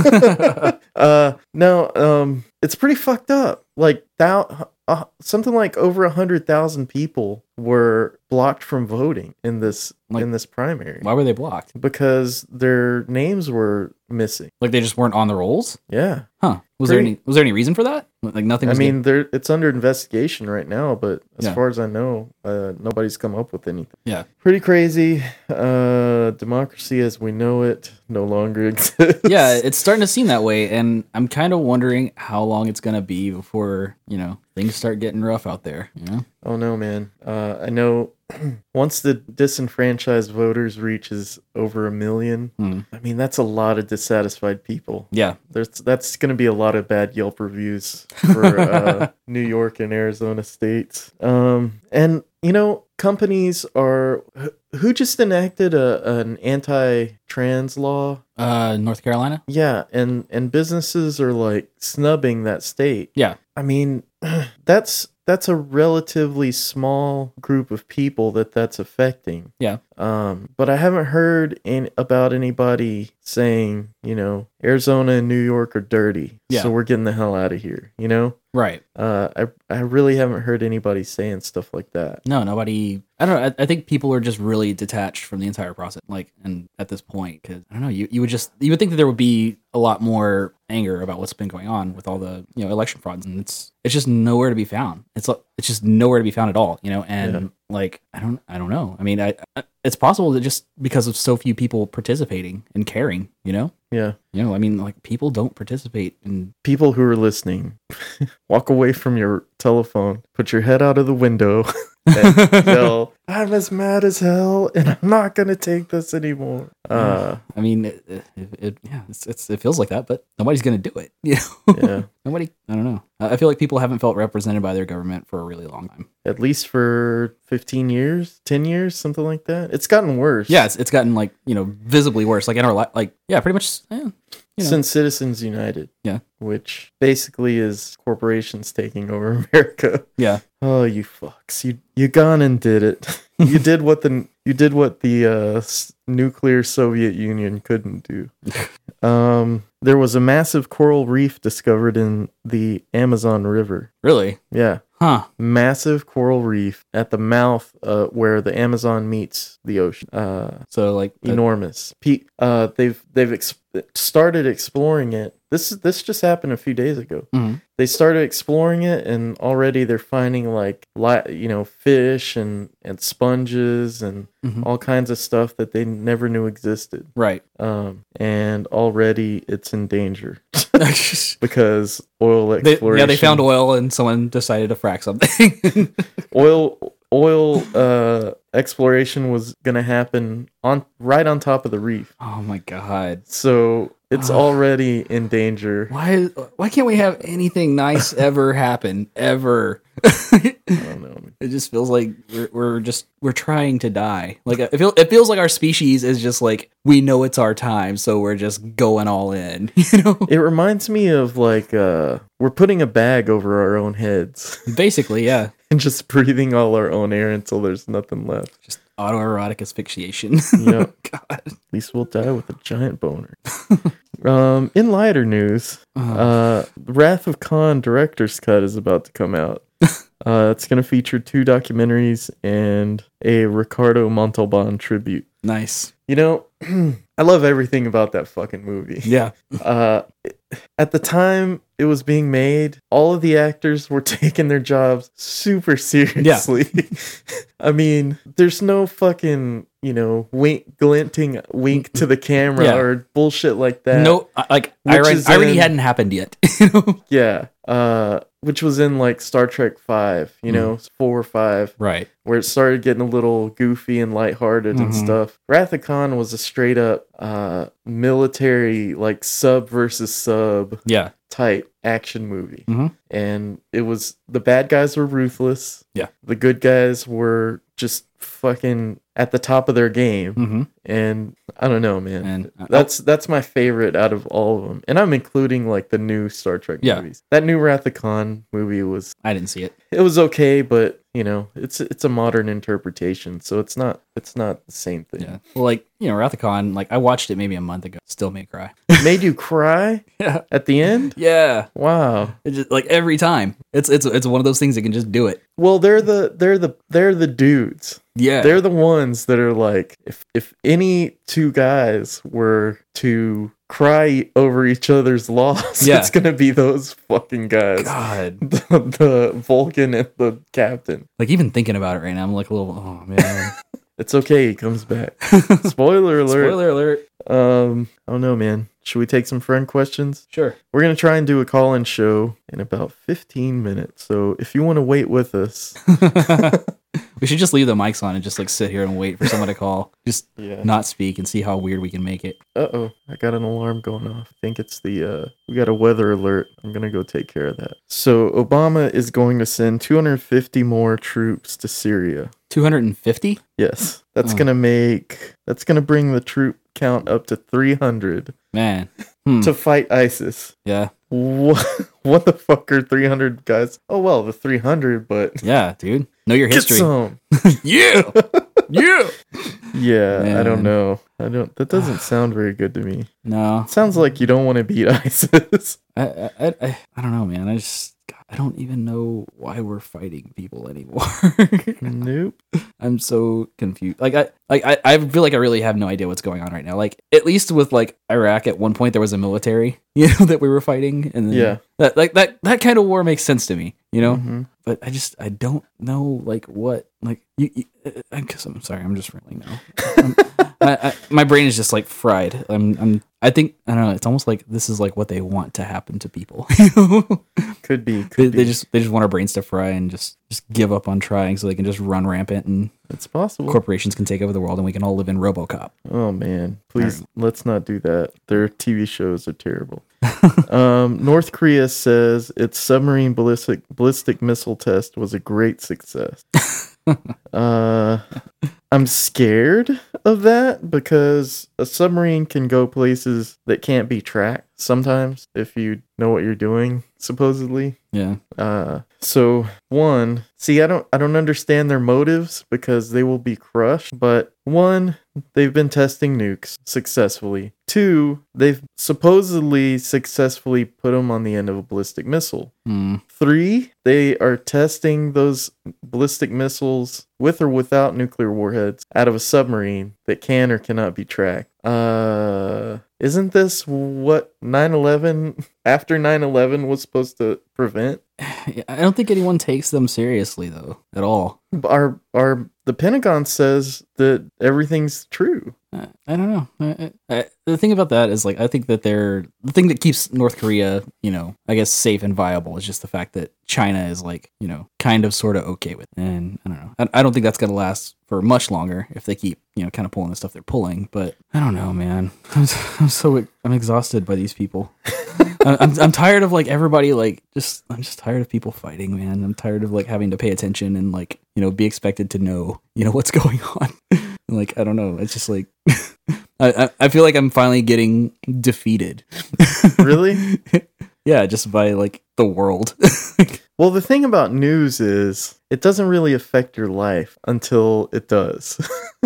Speaker 3: uh, no, um, it's pretty fucked up. Like thou, uh, something like over a hundred thousand people were blocked from voting in this
Speaker 4: Like-
Speaker 3: in this primary
Speaker 4: Why were they blocked?
Speaker 3: because their names were missing.
Speaker 4: Like they just weren't on the rolls?
Speaker 3: Yeah,
Speaker 4: Huh? Was there any was there any reason for that? Like nothing.
Speaker 3: I mean, there it's under investigation right now, but as
Speaker 4: Yeah.
Speaker 3: far as I know, uh, nobody's come up with anything.
Speaker 4: Yeah.
Speaker 3: pretty crazy. Uh, democracy as we know it no longer exists.
Speaker 4: yeah, it's starting to seem that way, and I'm kind of wondering how long it's gonna be before you know things start getting rough out there. You know?
Speaker 3: Oh no, man. Uh, I know. Once the disenfranchised voters reaches over a million,
Speaker 4: Hmm.
Speaker 3: I mean that's a lot of dissatisfied people.
Speaker 4: Yeah,
Speaker 3: There's that's going to be a lot of bad Yelp reviews for uh, New York and Arizona states. Um, and you know, companies are who- just enacted a an anti-trans law.
Speaker 4: uh, North Carolina.
Speaker 3: Yeah, and and businesses are like snubbing that state.
Speaker 4: Yeah,
Speaker 3: I mean, that's that's a relatively small group of people that that's affecting.
Speaker 4: Yeah.
Speaker 3: Um, but I haven't heard in, about anybody saying, you know, Arizona and New York are dirty,
Speaker 4: Yeah.
Speaker 3: so we're getting the hell out of here. You know,
Speaker 4: right.
Speaker 3: uh, I I really haven't heard anybody saying stuff like that.
Speaker 4: No, nobody. I don't know. I, I think people are just really detached from the entire process. Like, and at this point, because I don't know, you, you would just you would think that there would be a lot more anger about what's been going on with all the you know election frauds, and it's it's just nowhere to be found. It's it's just nowhere to be found at all. You know, and
Speaker 3: Yeah.
Speaker 4: like I don't I don't know. I mean, I, I it's possible that just because of so few people participating and caring, you know,
Speaker 3: Yeah.
Speaker 4: You know, I mean, like people don't participate in.
Speaker 3: People who are listening, walk away from your telephone, put your head out of the window, and yell, I'm as mad as hell, and I'm not going to take this anymore. Uh,
Speaker 4: I mean, it, it, it yeah, it's, it's it feels like that, but nobody's gonna do it. You know,
Speaker 3: yeah.
Speaker 4: nobody. I don't know. I I feel like people haven't felt represented by their government for a really long time.
Speaker 3: At least for 15 years, 10 years, something like that. It's gotten worse.
Speaker 4: Yeah, it's, it's gotten like you know visibly worse. Like in our li- like yeah, pretty much. Yeah, you know.
Speaker 3: Since Citizens United.
Speaker 4: Yeah.
Speaker 3: Which basically is corporations taking over America.
Speaker 4: yeah,
Speaker 3: Oh, you fucks! You you gone and did it. you did what the you did what the uh, nuclear Soviet Union couldn't do. Um, there was a massive coral reef discovered in the Amazon River.
Speaker 4: really,
Speaker 3: Yeah,
Speaker 4: huh?
Speaker 3: massive coral reef at the mouth uh, where the Amazon meets the ocean. Uh,
Speaker 4: So like, the-
Speaker 3: enormous. Pe- uh, they've they've ex- started exploring it. This this just happened a few days ago.
Speaker 4: Mhm.
Speaker 3: They started exploring it, and already they're finding like li- you know fish and and sponges and
Speaker 4: Mhm.
Speaker 3: all kinds of stuff that they never knew existed.
Speaker 4: right?
Speaker 3: Um, and already it's in danger because oil
Speaker 4: They,
Speaker 3: exploration.
Speaker 4: yeah, they found oil and someone decided to frack something.
Speaker 3: oil oil uh exploration was gonna happen on right on top of the reef.
Speaker 4: oh my god!
Speaker 3: So it's already in danger.
Speaker 4: Why why can't we have anything nice ever happen ever?
Speaker 3: I don't know.
Speaker 4: it just feels like we're, we're just we're trying to die. Like it, feel, it feels like our species is just like we know it's our time, so we're just going all in. You know,
Speaker 3: It reminds me of like uh we're putting a bag over our own heads
Speaker 4: basically, yeah,
Speaker 3: and just breathing all our own air until there's nothing left.
Speaker 4: Just autoerotic asphyxiation.
Speaker 3: Yeah.
Speaker 4: God.
Speaker 3: At least we'll die with a giant boner. um, in lighter news, uh, Wrath of Khan director's cut is about to come out. uh, it's going to feature two documentaries and a Ricardo Montalban tribute.
Speaker 4: nice.
Speaker 3: You know, I love everything about that fucking movie.
Speaker 4: Yeah.
Speaker 3: Uh, at the time it was being made, all of the actors were taking their jobs super seriously. Yeah. I mean, there's no fucking, you know, wink, glinting wink to the camera
Speaker 4: Yeah.
Speaker 3: or bullshit like that.
Speaker 4: no, like
Speaker 3: Which
Speaker 4: irony,
Speaker 3: is
Speaker 4: irony
Speaker 3: in-
Speaker 4: hadn't happened yet.
Speaker 3: Yeah. Uh, which was in like Star Trek 5, you know, 4 or 5.
Speaker 4: Right.
Speaker 3: where it started getting a little goofy and lighthearted and
Speaker 4: Mhm.
Speaker 3: stuff. Wrath of Khan was a straight up uh, military, like sub versus sub
Speaker 4: Yeah.
Speaker 3: type action movie.
Speaker 4: Mhm.
Speaker 3: And it was the bad guys were ruthless.
Speaker 4: Yeah.
Speaker 3: The good guys were just fucking at the top of their game.
Speaker 4: Mm-hmm.
Speaker 3: And I don't know, man.
Speaker 4: And uh,
Speaker 3: That's that's my favorite out of all of them, and I'm including like the new Star Trek
Speaker 4: Yeah.
Speaker 3: movies. That new Wrath of Khan movie was
Speaker 4: I didn't see it.
Speaker 3: it was okay, but you know, it's it's a modern interpretation, so it's not it's not the same thing.
Speaker 4: Yeah. Well, like you know, Khan. Like I watched it maybe a month ago. Still made me cry.
Speaker 3: Made you cry
Speaker 4: Yeah.
Speaker 3: at the end?
Speaker 4: Yeah.
Speaker 3: Wow.
Speaker 4: It just like every time. It's it's it's one of those things that can just do it.
Speaker 3: Well, they're the they're the they're the dudes.
Speaker 4: Yeah.
Speaker 3: They're the ones that are like if if any two guys were to cry over each other's loss,
Speaker 4: Yeah.
Speaker 3: it's gonna be those fucking guys.
Speaker 4: God.
Speaker 3: The, the Vulcan and the captain.
Speaker 4: Like even thinking about it right now, I'm like a little. Oh man.
Speaker 3: It's okay, he comes back. Spoiler alert.
Speaker 4: Spoiler alert.
Speaker 3: Um, I don't know, man. Should we take some friend questions?
Speaker 4: Sure.
Speaker 3: We're gonna try and do a call-in show in about 15 minutes. So if you want to wait with us,
Speaker 4: we should just leave the mics on and just like sit here and wait for someone to call. Just
Speaker 3: yeah.
Speaker 4: not speak and see how weird we can make it.
Speaker 3: Uh oh, I got an alarm going off. I think it's the uh, we got a weather alert. I'm gonna go take care of that. So Obama is going to send 250 more troops to Syria.
Speaker 4: 250?
Speaker 3: Yes, that's
Speaker 4: Oh.
Speaker 3: gonna make that's gonna bring the troop count up to 300
Speaker 4: Man. Hmm.
Speaker 3: to fight ISIS.
Speaker 4: yeah.
Speaker 3: What, what the fuck are 300 guys? Oh, well, the 300, but
Speaker 4: Yeah, dude. Know your
Speaker 3: get
Speaker 4: history.
Speaker 3: some.
Speaker 4: yeah. yeah.
Speaker 3: Yeah, I don't know. I don't, that doesn't sound very good to me.
Speaker 4: No.
Speaker 3: It sounds like you don't want to beat ISIS.
Speaker 4: I, I I I I don't know, man. I just God, I don't even know why we're fighting people anymore.
Speaker 3: nope.
Speaker 4: I'm so confused. Like I like I, I feel like I really have no idea what's going on right now. Like at least with like Iraq at one point there was a military, you know, that we were fighting and then
Speaker 3: Yeah.
Speaker 4: that like that that kind of war makes sense to me, you know?
Speaker 3: Mhm.
Speaker 4: But I just I don't know like what like you, you uh, I guess I'm sorry, I'm just rambling now. I, I, my brain is just like fried. I'm, I'm, I think I don't know. It's almost like this is like what they want to happen to people.
Speaker 3: Could be.
Speaker 4: they,
Speaker 3: Could
Speaker 4: they
Speaker 3: be.
Speaker 4: just, they just want our brains to fry and just, just give up on trying, so they can just run rampant and
Speaker 3: It's possible.
Speaker 4: corporations can take over the world and we can all live in RoboCop.
Speaker 3: Oh man, please let's not do that. Their TV shows are terrible. um, North Korea says its submarine ballistic ballistic missile test was a great success. uh, I'm scared of that because a submarine can go places that can't be tracked sometimes if you know what you're doing. Supposedly,
Speaker 4: Yeah,
Speaker 3: uh, so one, see, I don't, I don't understand their motives because they will be crushed. But one, they've been testing nukes successfully. Two, they've supposedly successfully put them on the end of a ballistic missile.
Speaker 4: Hmm.
Speaker 3: Three, they are testing those ballistic missiles with or without nuclear warheads out of a submarine that can or cannot be tracked. Uh, isn't this what 9/11 after 9/11 was supposed to prevent?
Speaker 4: I don't think anyone takes them seriously though at all.
Speaker 3: Our our the Pentagon says that everything's true.
Speaker 4: I, I don't know. I, I, the thing about that is like I think that they're the thing that keeps North Korea, you know, I guess safe and viable is just the fact that China is like, you know, kind of sort of okay with. It. And I don't know. I, I don't think that's gonna last for much longer if they keep, you know, kind of pulling the stuff they're pulling. But I don't know, man. I'm, s- I'm so I'm exhausted by these people. I'm I'm tired of like everybody like just I'm just tired of people fighting, man. I'm tired of like having to pay attention and like you know be expected to know you know what's going on. Like I don't know. It's just like I I, feel like I'm finally getting defeated.
Speaker 3: Really?
Speaker 4: yeah, just by like the world.
Speaker 3: well, the thing about news is it doesn't really affect your life until it does.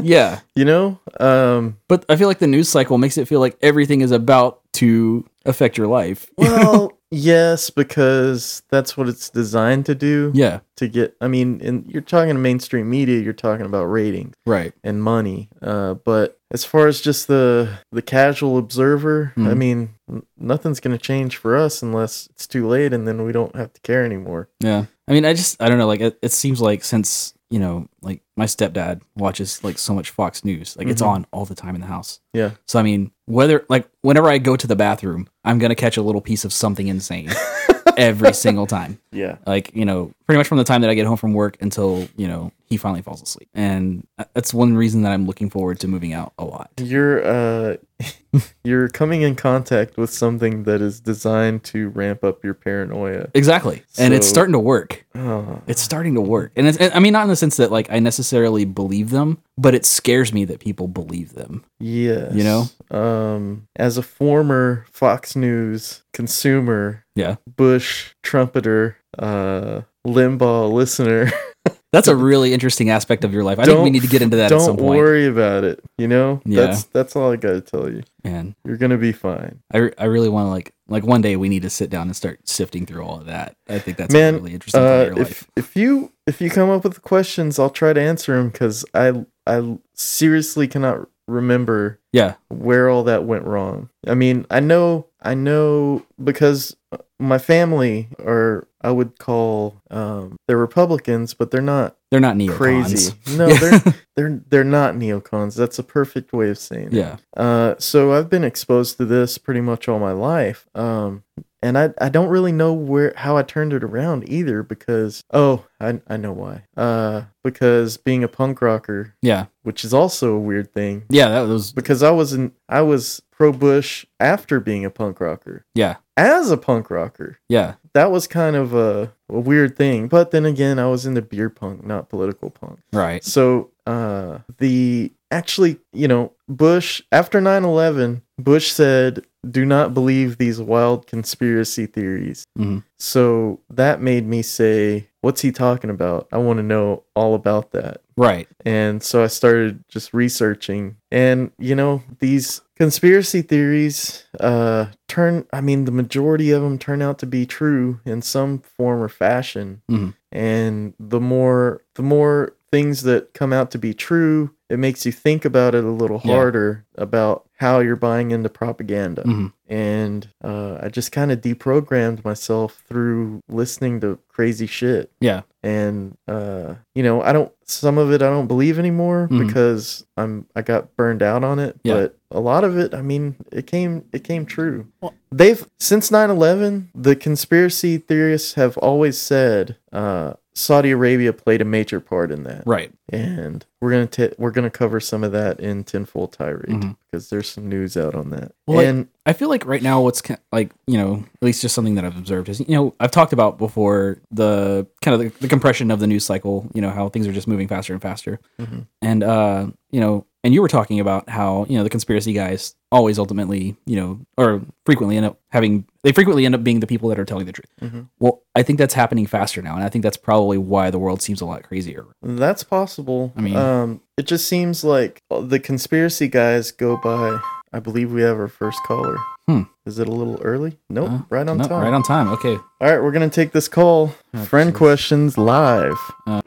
Speaker 4: yeah,
Speaker 3: you know? Um
Speaker 4: but I feel like the news cycle makes it feel like everything is about to affect your life.
Speaker 3: well, yes, because that's what it's designed to do.
Speaker 4: Yeah,
Speaker 3: To get, I mean, and you're talking to mainstream media, you're talking about ratings.
Speaker 4: right.
Speaker 3: and money. Uh, but as far as just the the casual observer, I
Speaker 4: Mhm.
Speaker 3: mean, n- nothing's going to change for us unless it's too late, and then we don't have to care anymore.
Speaker 4: Yeah. I mean, I just, I don't know. Like, it, it seems like since, you know, like my stepdad watches like so much Fox News, like it's
Speaker 3: Mhm.
Speaker 4: on all the time in the house.
Speaker 3: Yeah.
Speaker 4: So, I mean, whether, like, whenever I go to the bathroom, I'm going to catch a little piece of something insane every single time.
Speaker 3: Yeah.
Speaker 4: Like, you know, pretty much from the time that I get home from work until, you know, he finally falls asleep. And that's one reason that I'm looking forward to moving out a lot.
Speaker 3: You're uh you're coming in contact with something that is designed to ramp up your paranoia.
Speaker 4: Exactly. And it's starting to work.
Speaker 3: Oh,
Speaker 4: It's starting to work. And it's, I mean, not in the sense that like I necessarily believe them, but it scares me that people believe them.
Speaker 3: yes.
Speaker 4: You know?
Speaker 3: Um as a former Fox News consumer,
Speaker 4: Yeah.
Speaker 3: Bush trumpeter, uh Limbaugh listener,
Speaker 4: That's a really interesting aspect of your life. I think we need to get into that
Speaker 3: don't
Speaker 4: at some point.
Speaker 3: worry about it, you know?
Speaker 4: Yeah.
Speaker 3: That's that's all I got to tell you.
Speaker 4: Man,
Speaker 3: You're going to be fine.
Speaker 4: I, re- I really want to like like one day we need to sit down and start sifting through all of that. I think that's
Speaker 3: Man,
Speaker 4: a really interesting
Speaker 3: Uh,
Speaker 4: your
Speaker 3: if
Speaker 4: life.
Speaker 3: if you if you come up with questions, I'll try to answer them because I I seriously cannot remember
Speaker 4: Yeah,
Speaker 3: where all that went wrong. I mean, I know I know because my family are I would call um they're Republicans, but they're not
Speaker 4: they're not neocons.
Speaker 3: crazy. No, they're they're they're not neocons. That's a perfect way of saying it.
Speaker 4: Yeah,
Speaker 3: Uh, so I've been exposed to this pretty much all my life. Um, and I, I don't really know where how I turned it around either because oh I I know why. Uh, because being a punk rocker,
Speaker 4: yeah,
Speaker 3: which is also a weird thing,
Speaker 4: yeah. That was
Speaker 3: because I was in I was pro Bush after being a punk rocker.
Speaker 4: yeah,
Speaker 3: As a punk rocker,
Speaker 4: yeah,
Speaker 3: that was kind of a, a weird thing. But then again, I was into beer punk, not political punk.
Speaker 4: right.
Speaker 3: So, uh, the actually, you know, Bush after 9/11, Bush said, "Do not believe these wild conspiracy theories."
Speaker 4: Mhm.
Speaker 3: So that made me say, "What's he talking about? I want to know all about that."
Speaker 4: Right.
Speaker 3: And so I started just researching, and you know, these conspiracy theories uh turn I mean the majority of them turn out to be true in some form or fashion.
Speaker 4: Mhm.
Speaker 3: And the more the more things that come out to be true, it makes you think about it a little
Speaker 4: Yeah.
Speaker 3: harder about how you're buying into propaganda.
Speaker 4: Mhm.
Speaker 3: And uh, I just kind of deprogrammed myself through listening to crazy shit
Speaker 4: Yeah.
Speaker 3: and uh you know i don't some of it I don't believe anymore
Speaker 4: Mhm.
Speaker 3: because I'm I got burned out on it.
Speaker 4: Yeah.
Speaker 3: But a lot of it, I mean, it came it came true.
Speaker 4: Well-
Speaker 3: They've since 9/11, the conspiracy theorists have always said uh, Saudi Arabia played a major part in that,
Speaker 4: Right.
Speaker 3: and we're gonna ta- we're gonna cover some of that in Tinfoil Tirade
Speaker 4: Mhm.
Speaker 3: because there's some news out on that.
Speaker 4: Well, like-
Speaker 3: and
Speaker 4: I feel like right now, what's ki- like, you know, at least just something that I've observed is, you know, I've talked about before the kind of the, the compression of the news cycle, you know, how things are just moving faster and faster.
Speaker 3: Mhm.
Speaker 4: And, uh, you know, and you were talking about how, you know, the conspiracy guys always ultimately, you know, or frequently end up having, they frequently end up being the people that are telling the truth.
Speaker 3: Mhm.
Speaker 4: Well, I think that's happening faster now. And I think that's probably why the world seems a lot crazier.
Speaker 3: That's possible.
Speaker 4: I mean-
Speaker 3: um, it just seems like the conspiracy guys go by. I believe we have our first caller.
Speaker 4: Hmm.
Speaker 3: Is it a little early? Nope,
Speaker 4: Uh,
Speaker 3: right on time.
Speaker 4: Right on time. Okay.
Speaker 3: All right, we're gonna take this call.
Speaker 4: Oh,
Speaker 3: Friend
Speaker 4: jeez.
Speaker 3: questions live.
Speaker 4: Uh.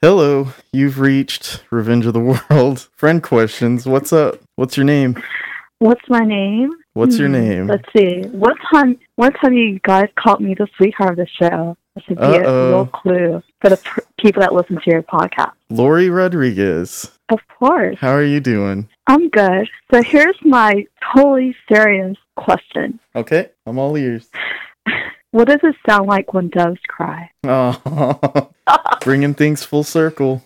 Speaker 3: Hello, you've reached Revenge of the World. Friend questions. What's up? What's your name?
Speaker 5: What's my name?
Speaker 3: What's your
Speaker 5: Hmm,
Speaker 3: name?
Speaker 5: Let's see. What time? What time you guys called me the sweetheart of the show? That should be a
Speaker 3: Uh-oh.
Speaker 5: little clue for the pr- people that listen to your podcast.
Speaker 3: Lori Rodriguez.
Speaker 5: Of course,
Speaker 3: How are you doing?
Speaker 5: I'm good. So here's my totally serious question.
Speaker 3: Okay, I'm all ears.
Speaker 5: What does it sound like when doves cry?
Speaker 3: Oh, bringing things full circle.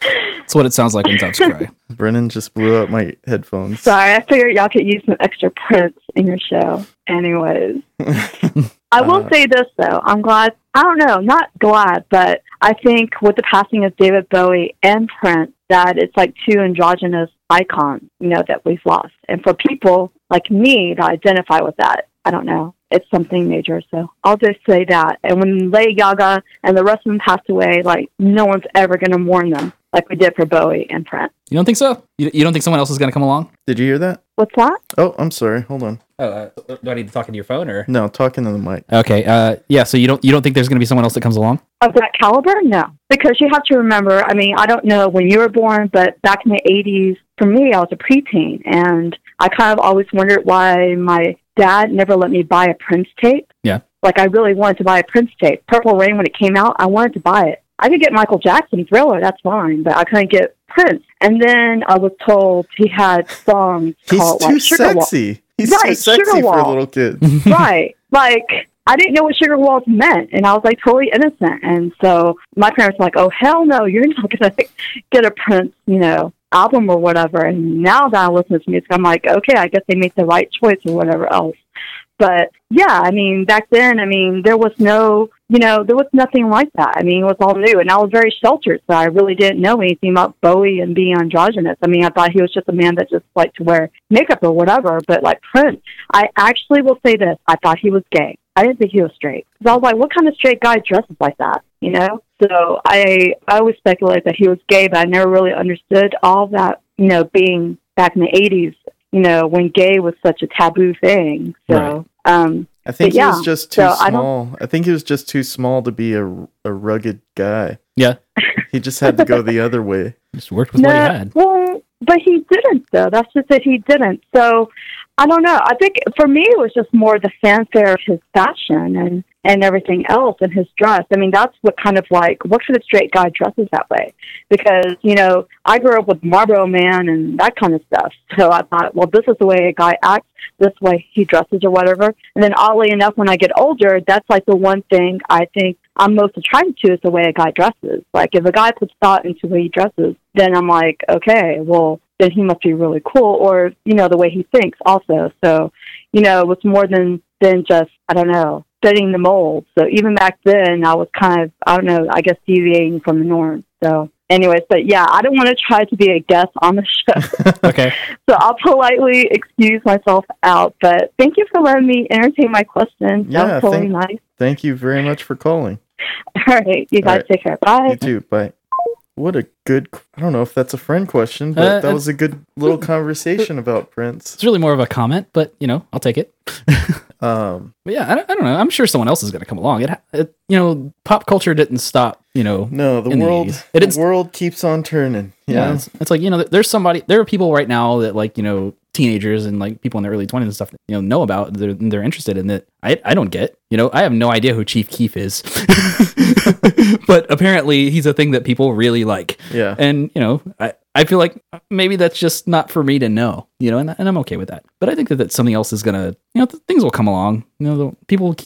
Speaker 4: That's what it sounds like when doves cry.
Speaker 3: Brennan just blew out my headphones.
Speaker 5: Sorry, I figured y'all could use some extra Prince in your show. Anyways. I will
Speaker 3: Uh,
Speaker 5: say this though. I'm glad. I don't know, not glad, but I think with the passing of David Bowie and Prince, that it's like two androgynous icons, you know, that we've lost. And for people like me that identify with that, I don't know. It's something major. So I'll just say that. And when Lady Gaga and the rest of them passed away, like no one's ever going to mourn them like we did for Bowie and Prince.
Speaker 4: You don't think so? You, you don't think someone else is going to come along?
Speaker 3: Did you hear that?
Speaker 5: What's that?
Speaker 3: Oh, I'm sorry. Hold on.
Speaker 4: Oh, uh, do I need to talk into your phone or?
Speaker 3: No, talking to the mic.
Speaker 4: Okay. Uh, yeah. So you don't you don't think there's going to be someone else that comes along?
Speaker 5: Of that caliber? No. Because you have to remember, I mean, I don't know when you were born, but back in the 80s, for me, I was a preteen. And I kind of always wondered why my dad never let me buy a Prince tape.
Speaker 4: Yeah.
Speaker 5: Like, I really wanted to buy a Prince tape. Purple Rain, when it came out, I wanted to buy it. I could get Michael Jackson Thriller, that's fine, but I couldn't get Prince. And then I was told he had songs
Speaker 3: He's
Speaker 5: called
Speaker 3: too
Speaker 5: like Sugar Wall.
Speaker 3: sexy. He's too sexy
Speaker 5: Sugar
Speaker 3: for a little kid.
Speaker 5: right. Like I didn't know what sugar walls meant, and I was like totally innocent. And so my parents were like, "Oh hell no, you're not gonna get a Prince, you know, album or whatever." And now that I listen to music, I'm like, okay, I guess they made the right choice or whatever else. But yeah, I mean, back then, I mean, there was no, you know, there was nothing like that. I mean, it was all new, and I was very sheltered, so I really didn't know anything about Bowie and being androgynous. I mean, I thought he was just a man that just liked to wear makeup or whatever. But like Prince, I actually will say this: I thought he was gay. I didn't think he was straight. straight. 'Cause I was like, what kind of straight guy dresses like that? You know? So I I always speculated that he was gay, but I never really understood all that. You know, being back in the '80s, you know, when gay was such a taboo thing. So. Um,
Speaker 3: I think
Speaker 5: But yeah,
Speaker 3: he was just too
Speaker 5: so
Speaker 3: small. I, think he was just too small to be a, a rugged guy.
Speaker 4: Yeah.
Speaker 3: He just had to go the other way.
Speaker 4: Just worked with what you had.
Speaker 5: Well, but he didn't, though. That's just that he didn't. So I don't know. I think for me, it was just more the fanfare of his fashion and and everything else and his dress. I mean, that's what kind of like what kind of straight guy dresses that way? Because you know, I grew up with Marlboro Man and that kind of stuff. So I thought, well, this is the way a guy acts. This way he dresses or whatever. And then oddly enough, when I get older, that's like the one thing I think I'm most attracted to is the way a guy dresses. Like if a guy puts thought into the way he dresses, then I'm like, okay, well, then he must be really cool, or you know, the way he thinks also. So, you know, it was more than than just I don't know fitting the mold. So even back then, I was kind of I don't know, I guess deviating from the norm. So. Anyways, but yeah, I don't want to try to be a guest on the show.
Speaker 4: Okay.
Speaker 5: So I'll politely excuse myself out. But thank you for letting me entertain my questions.
Speaker 3: Yeah,
Speaker 5: that was totally
Speaker 3: thank-
Speaker 5: nice.
Speaker 3: Thank you very much for calling.
Speaker 5: All right, you guys
Speaker 3: right.
Speaker 5: take care. Bye.
Speaker 3: You too. Bye. What a good. I don't know if that's a friend question, but
Speaker 4: Uh,
Speaker 3: that was a good little conversation about Prince.
Speaker 4: It's really more of a comment, but you know, I'll take it.
Speaker 3: Um,
Speaker 4: But yeah, I don't, I don't know. I'm sure someone else is going to come along. It, it, you know, pop culture didn't stop. You know,
Speaker 3: no, the
Speaker 4: the
Speaker 3: world.
Speaker 4: 80s. It
Speaker 3: the world keeps on turning.
Speaker 4: yeah.
Speaker 3: Yeah.
Speaker 4: It's, it's like you know, there's somebody. There are people right now that like you know teenagers and like people in their early 20s and stuff you know know about they're, they're interested in that I, I don't get you know i have no idea who chief keef is but apparently he's a thing that people really like
Speaker 3: Yeah.
Speaker 4: and you know i I feel like maybe that's just not for me to know, you know, and, and I'm okay with that. But I think that, that something else is gonna, you know, th- things will come along. You know, people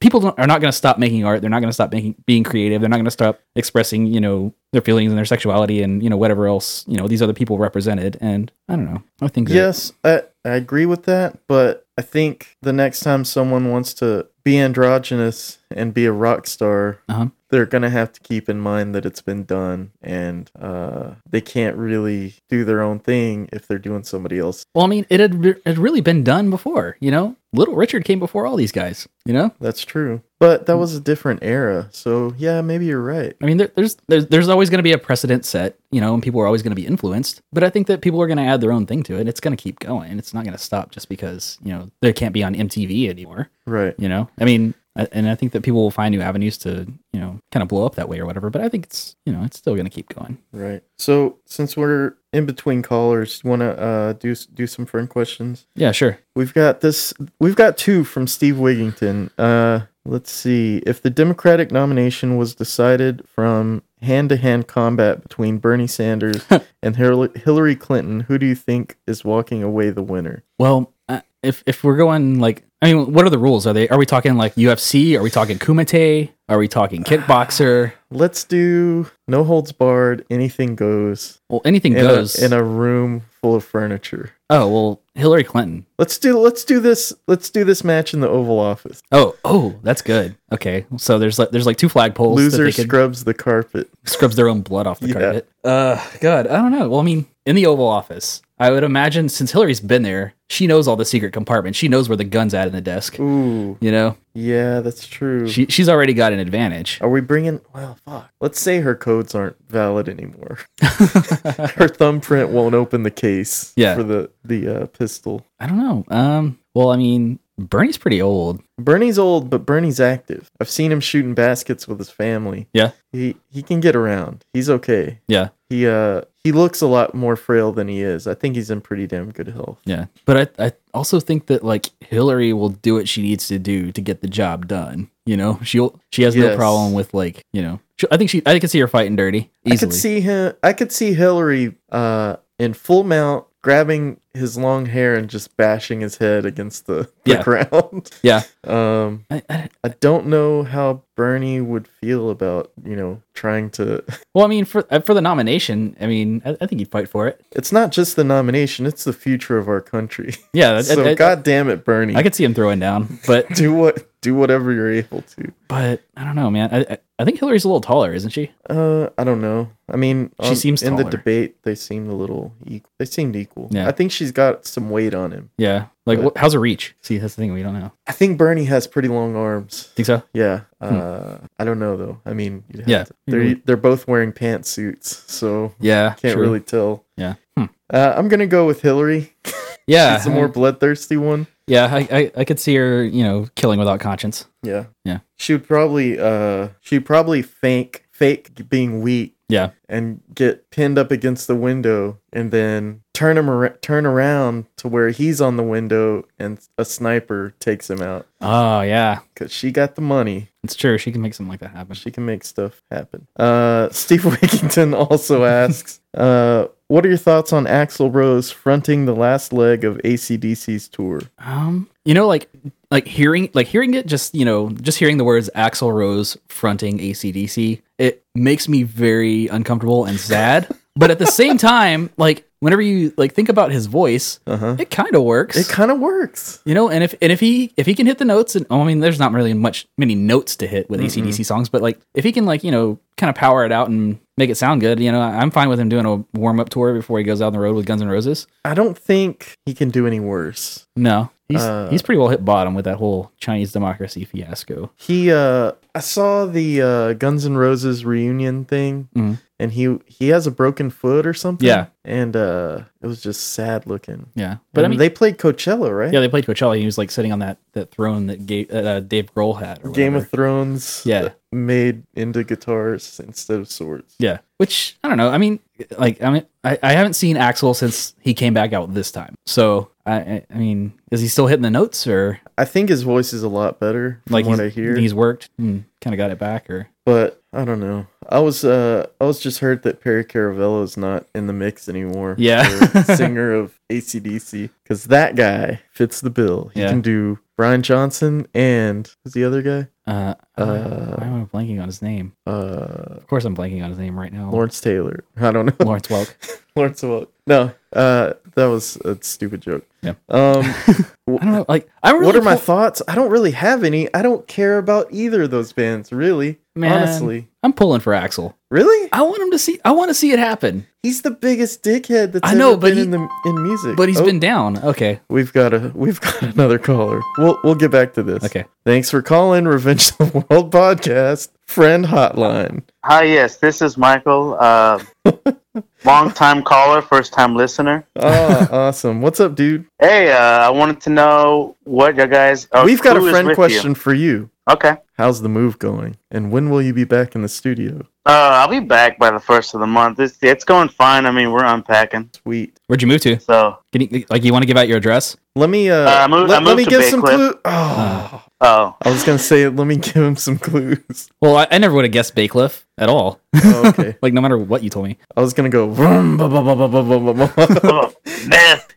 Speaker 4: people don't, are not to stop making art. They're not to stop making being creative. They're not to stop expressing, you know, their feelings and their sexuality and you know whatever else you know these other people represented. And I don't know. I think
Speaker 3: Yes, I, I agree with that, but I think the next time someone wants to be androgynous and be a rock star,
Speaker 4: Uh-huh.
Speaker 3: they're gonna have to keep in mind that it's been done, and uh, they can't really do their own thing if they're doing somebody else.
Speaker 4: Well, I mean, it had, it had really been done before. You know, Little Richard came before all these guys. You know,
Speaker 3: That's true, but that was a different era, so yeah, maybe you're right.
Speaker 4: I mean, there, there's there's there's always going to be a precedent set, you know, and people are always going to be influenced. But I think that people are going to add their own thing to it. It's going to keep going. It's not going to stop just because you know they can't be on MTV anymore.
Speaker 3: Right.
Speaker 4: You know, I mean, and I think that people will find new avenues to you know kind of blow up that way or whatever. But I think it's you know it's still going to keep going.
Speaker 3: Right. So since we're in between callers, you want to uh, do do some friend questions?
Speaker 4: Yeah, sure.
Speaker 3: We've got this. We've got two from Steve Wigington. Uh, let's see. If the Democratic nomination was decided from hand-to-hand combat between Bernie Sanders and Hillary Hillary Clinton, who do you think is walking away the winner?
Speaker 4: Well, uh, if if we're going like, I mean, what are the rules? Are they are we talking like UFC? Are we talking kumite? Are we talking kickboxer?
Speaker 3: Let's do no holds barred. Anything goes.
Speaker 4: Well, anything
Speaker 3: In
Speaker 4: goes.
Speaker 3: a, in a room full of furniture.
Speaker 4: oh well, Hillary Clinton.
Speaker 3: Let's do let's do this let's do this match in the Oval Office.
Speaker 4: Oh, oh, that's good. Okay, so there's like there's like two flagpoles. that
Speaker 3: Loser scrubs the carpet.
Speaker 4: scrubs their own blood off the
Speaker 3: Yeah.
Speaker 4: carpet. Uh, God, I don't know. Well, I mean, in the Oval Office, I would imagine since Hillary's been there, she knows all the secret compartments. She knows where the gun's at in the desk.
Speaker 3: Ooh,
Speaker 4: You know,
Speaker 3: yeah, that's true.
Speaker 4: she she's already got an advantage.
Speaker 3: Are we bringing? Well, fuck. Let's say her codes aren't valid anymore. her thumbprint won't open the case.
Speaker 4: Yeah.
Speaker 3: For the the uh, pistol.
Speaker 4: I don't know. Um, well, I mean, Bernie's pretty old.
Speaker 3: Bernie's old, but Bernie's active. I've seen him shooting baskets with his family.
Speaker 4: Yeah,
Speaker 3: He he can get around. He's okay.
Speaker 4: yeah,
Speaker 3: He uh he looks a lot more frail than he is. I think he's in pretty damn good health.
Speaker 4: yeah. But I I also think that like Hillary will do what she needs to do to get the job done. You know, she'll she has no problem with like you know. She, I think she I can see her fighting dirty
Speaker 3: I could see him. I could see Hillary uh in full mount grabbing his long hair and just bashing his head against the, the
Speaker 4: Yeah.
Speaker 3: ground.
Speaker 4: yeah.
Speaker 3: Um,
Speaker 4: I, I,
Speaker 3: I don't know how Bernie would feel about you know trying to.
Speaker 4: well, I mean, for uh, for the nomination, I mean, I, I think he'd fight for it.
Speaker 3: It's not just the nomination; it's the future of our country.
Speaker 4: Yeah,
Speaker 3: so
Speaker 4: I,
Speaker 3: God damn it, Bernie!
Speaker 4: I could see him throwing down, but
Speaker 3: do what do whatever you're able to.
Speaker 4: but I don't know, man. I I, think Hillary's a little taller, isn't she?
Speaker 3: Uh, I don't know. I mean,
Speaker 4: She seems
Speaker 3: in the debate they seemed a little. Equal. They seemed equal.
Speaker 4: Yeah.
Speaker 3: I think she's got some weight on him.
Speaker 4: Yeah. Like,
Speaker 3: But-
Speaker 4: wh- how's her reach? See, that's the thing we don't know.
Speaker 3: I think Bernie has pretty long arms.
Speaker 4: Think so?
Speaker 3: Yeah. Uh, I don't know though. I mean, you'd have
Speaker 4: Hmm. Yeah.
Speaker 3: to- they're they're both wearing pantsuits, so
Speaker 4: Yeah.
Speaker 3: can't
Speaker 4: true.
Speaker 3: really tell.
Speaker 4: Yeah. Hmm.
Speaker 3: Uh, I'm gonna go with Hillary.
Speaker 4: Yeah.
Speaker 3: She's the more bloodthirsty one.
Speaker 4: yeah. I, I I could see her, you know, killing without conscience.
Speaker 3: Yeah.
Speaker 4: Yeah.
Speaker 3: She would probably uh she'd probably fake fake being weak
Speaker 4: Yeah.
Speaker 3: and get pinned up against the window and then turn him ar- turn around to where he's on the window and a sniper takes him out
Speaker 4: Oh yeah.
Speaker 3: cuz she got the money.
Speaker 4: It's true. She can make something like that happen.
Speaker 3: She can make stuff happen. Uh Steve Wigington also asks uh what are your thoughts on Axl Rose fronting the last leg of ACDC's tour?
Speaker 4: Um, you know, like like hearing like hearing it, just you know, just hearing the words Axl Rose fronting ACDC, it makes me very uncomfortable and sad. but at the same time, like whenever you like think about his voice,
Speaker 3: Uh-huh.
Speaker 4: it kind of works.
Speaker 3: It kind of works.
Speaker 4: you know, and if and if he if he can hit the notes, and oh, I mean, there's not really much many notes to hit with ACDC songs, but like if he can like you know kind of power it out and make it sound good, you know, I'm fine with him doing a warm up tour before he goes out on the road with Guns N' Roses.
Speaker 3: I don't think he can do any worse.
Speaker 4: No, he's
Speaker 3: Uh,
Speaker 4: he's pretty well hit bottom with that whole Chinese democracy fiasco.
Speaker 3: He uh I saw the uh Guns N' Roses reunion thing
Speaker 4: Mhm.
Speaker 3: and he he has a broken foot or something.
Speaker 4: Yeah.
Speaker 3: And uh it was just sad looking.
Speaker 4: Yeah, but
Speaker 3: But
Speaker 4: I mean,
Speaker 3: they played Coachella, right?
Speaker 4: yeah, they played Coachella. He was like sitting on that that throne that gave, uh, Dave Grohl had. Or
Speaker 3: Game of Thrones
Speaker 4: Yeah.
Speaker 3: made into guitars instead of swords.
Speaker 4: yeah, which I don't know. I mean, like I mean I, I haven't seen Axl since he came back out this time. So I I, mean, is he still hitting the notes or
Speaker 3: I think his voice is a lot better
Speaker 4: like
Speaker 3: what I hear.
Speaker 4: he's worked and kind of got it back or
Speaker 3: but I don't know. I was uh I was just hurt that Perry Caravello is not in the mix anymore.
Speaker 4: Yeah.
Speaker 3: singer of ACDC because that guy fits the bill. He
Speaker 4: Yeah.
Speaker 3: can do Brian Johnson and who's the other guy?
Speaker 4: uh,
Speaker 3: Uh,
Speaker 4: why am I blanking on his name?
Speaker 3: Uh,
Speaker 4: Of course I'm blanking on his name right now.
Speaker 3: Lawrence Taylor. I don't know.
Speaker 4: Lawrence Welk.
Speaker 3: Lawrence Welk. No, uh, that was a stupid joke.
Speaker 4: Yeah.
Speaker 3: Um,
Speaker 4: I don't know. Like I don't
Speaker 3: what
Speaker 4: really
Speaker 3: are my
Speaker 4: pull-
Speaker 3: thoughts? I don't really have any. I don't care about either of those bands, really.
Speaker 4: Man.
Speaker 3: Honestly,
Speaker 4: I'm pulling for Axl.
Speaker 3: really,
Speaker 4: I want him to see. I want to see it happen.
Speaker 3: he's the biggest dickhead that's
Speaker 4: I know,
Speaker 3: ever
Speaker 4: but
Speaker 3: been
Speaker 4: he-
Speaker 3: in the in music.
Speaker 4: But he's
Speaker 3: Oh,
Speaker 4: been down. Okay.
Speaker 3: We've got a we've got another caller. We'll we'll get back to this.
Speaker 4: Okay.
Speaker 3: Thanks for calling Revenge of the World podcast friend hotline.
Speaker 6: Hi, yes, this is Michael. Uh, long time caller, first time listener.
Speaker 3: Oh, awesome. What's up, dude?
Speaker 6: Hey, uh, I wanted to know what you guys. Oh,
Speaker 3: We've got a friend
Speaker 6: with
Speaker 3: question for you.
Speaker 6: You? Okay.
Speaker 3: How's the move going? And when will you be back in the studio?
Speaker 6: Uh, I'll be back by the first of the month. It's, it's going fine. I mean, we're unpacking.
Speaker 3: Sweet.
Speaker 4: Where'd you move to?
Speaker 6: So,
Speaker 4: can you, like you want to give out your address?
Speaker 3: Let me uh,
Speaker 6: uh moved,
Speaker 3: let, let, me give
Speaker 6: Bay
Speaker 3: some
Speaker 6: clues.
Speaker 3: Oh.
Speaker 6: oh.
Speaker 3: I was gonna say let me give him some clues.
Speaker 4: Well, I, I never would have guessed Bacliff at all.
Speaker 3: Oh, okay.
Speaker 4: like no matter what you told me.
Speaker 3: I was gonna go vroom, bah, bah, bah, bah, bah, bah, bah.
Speaker 6: oh, meth.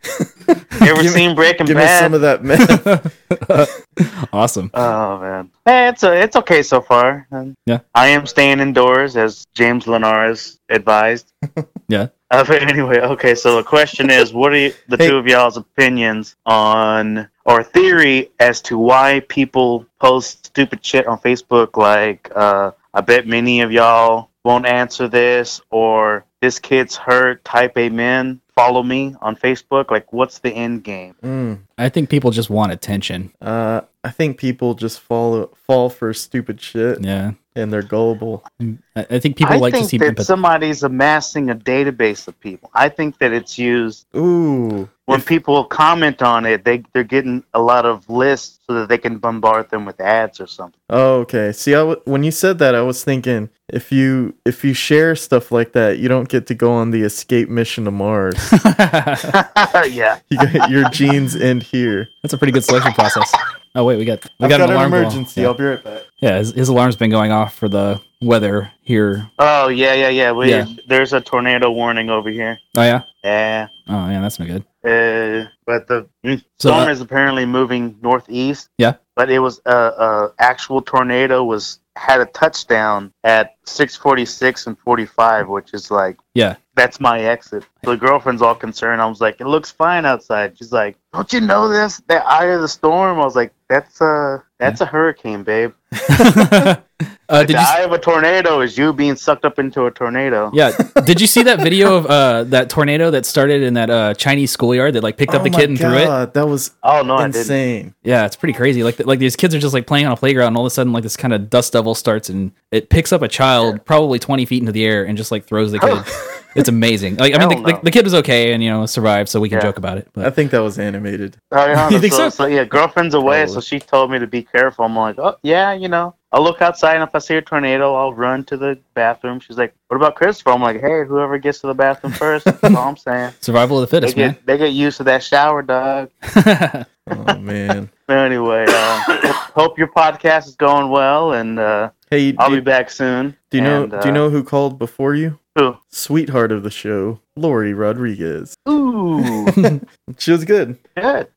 Speaker 6: You ever seen Breaking
Speaker 3: give
Speaker 6: Bad?
Speaker 3: Give me some of that meth.
Speaker 4: awesome.
Speaker 6: Oh man. Hey, it's a, it's okay so far.
Speaker 4: Yeah.
Speaker 6: I am staying indoors as James Linares advised.
Speaker 4: Yeah.
Speaker 6: Uh, but anyway, okay. So the question is, what are you, the
Speaker 3: Hey.
Speaker 6: two of y'all's opinions on or theory as to why people post stupid shit on Facebook? Like, uh, I bet many of y'all won't answer this, or this kid's hurt. Type amen. Follow me on Facebook. Like, what's the end game?
Speaker 3: Mm,
Speaker 4: I think people just want attention.
Speaker 3: uh, I think people just fall fall for stupid shit
Speaker 4: Yeah.
Speaker 3: and they're gullible.
Speaker 4: I, I think people
Speaker 6: I
Speaker 4: like
Speaker 6: think
Speaker 4: to see
Speaker 6: that
Speaker 4: empathy.
Speaker 6: somebody's amassing a database of people. I think that it's used
Speaker 3: Ooh.
Speaker 6: when
Speaker 3: if-
Speaker 6: people comment on it. They they're getting a lot of lists so that they can bombard them with ads or something.
Speaker 3: Oh, okay. See, I w- when you said that, I was thinking if you if you share stuff like that, you don't get to go on the escape mission to Mars.
Speaker 6: yeah.
Speaker 3: you got your genes end here.
Speaker 4: That's a pretty good selection process. Oh wait, we got we got,
Speaker 3: got,
Speaker 4: an
Speaker 3: an
Speaker 4: alarm going.
Speaker 3: emergency.
Speaker 4: Yeah,
Speaker 3: I'll be right back.
Speaker 4: yeah his, his alarm's been going off for the weather here.
Speaker 6: Oh yeah yeah yeah. We,
Speaker 4: Yeah.
Speaker 6: There's a tornado warning over here.
Speaker 4: Oh yeah.
Speaker 6: Yeah.
Speaker 4: Oh yeah, that's no good.
Speaker 6: Uh, but the mm,
Speaker 4: So,
Speaker 6: storm
Speaker 4: uh,
Speaker 6: is apparently moving northeast.
Speaker 4: Yeah.
Speaker 6: But it was a uh, uh, actual tornado was had a touchdown at 6:46 and 45, which is like
Speaker 4: Yeah.
Speaker 6: that's my exit. The girlfriend's all concerned. I was like, it looks fine outside. She's like, don't you know this? That eye of the storm. I was like, that's a that's a hurricane, babe.
Speaker 4: uh, did
Speaker 6: the
Speaker 4: you?
Speaker 6: eye of a tornado is you being sucked up into a tornado.
Speaker 4: Yeah. Did you see that video of uh, that tornado that started in that uh, Chinese schoolyard that like picked up
Speaker 3: oh
Speaker 4: the
Speaker 3: my
Speaker 4: kid and threw it?
Speaker 3: That was
Speaker 6: Oh no, I didn't.
Speaker 3: insane.
Speaker 4: Yeah, it's pretty crazy. Like like these kids are just like playing on a playground, and all of a sudden like this kind of dust devil starts and it picks up a child probably twenty feet into the air and just like throws the kid. it's amazing. Like I mean, the,
Speaker 6: Hell
Speaker 4: the,
Speaker 6: no.
Speaker 4: the kid was okay and you know survived, so we can
Speaker 6: Yeah.
Speaker 4: joke about it.
Speaker 3: I
Speaker 4: But
Speaker 3: think that was animated.
Speaker 6: Oh,
Speaker 4: You think
Speaker 6: so,
Speaker 4: so?
Speaker 6: yeah, girlfriend's away, so
Speaker 3: Probably.
Speaker 6: she told me to be careful. I'm like, oh yeah, you know, I'll look outside, and if I see a tornado, I'll run to the bathroom. She's like, what about Christopher? I'm like, hey, whoever gets to the bathroom first. That's all I'm saying.
Speaker 4: survival of the
Speaker 6: They
Speaker 4: fittest, man.
Speaker 6: get they get used to that shower, dog.
Speaker 3: Oh man.
Speaker 6: Anyway, uh, hope your podcast is going well, and uh,
Speaker 3: Hey,
Speaker 6: I'll
Speaker 3: do,
Speaker 6: be back soon.
Speaker 3: do you know
Speaker 6: And,
Speaker 3: do you
Speaker 6: uh,
Speaker 3: know who called before you?
Speaker 6: Who?
Speaker 3: Sweetheart of the show, Lori Rodriguez.
Speaker 6: Ooh,
Speaker 3: She was good.
Speaker 6: good.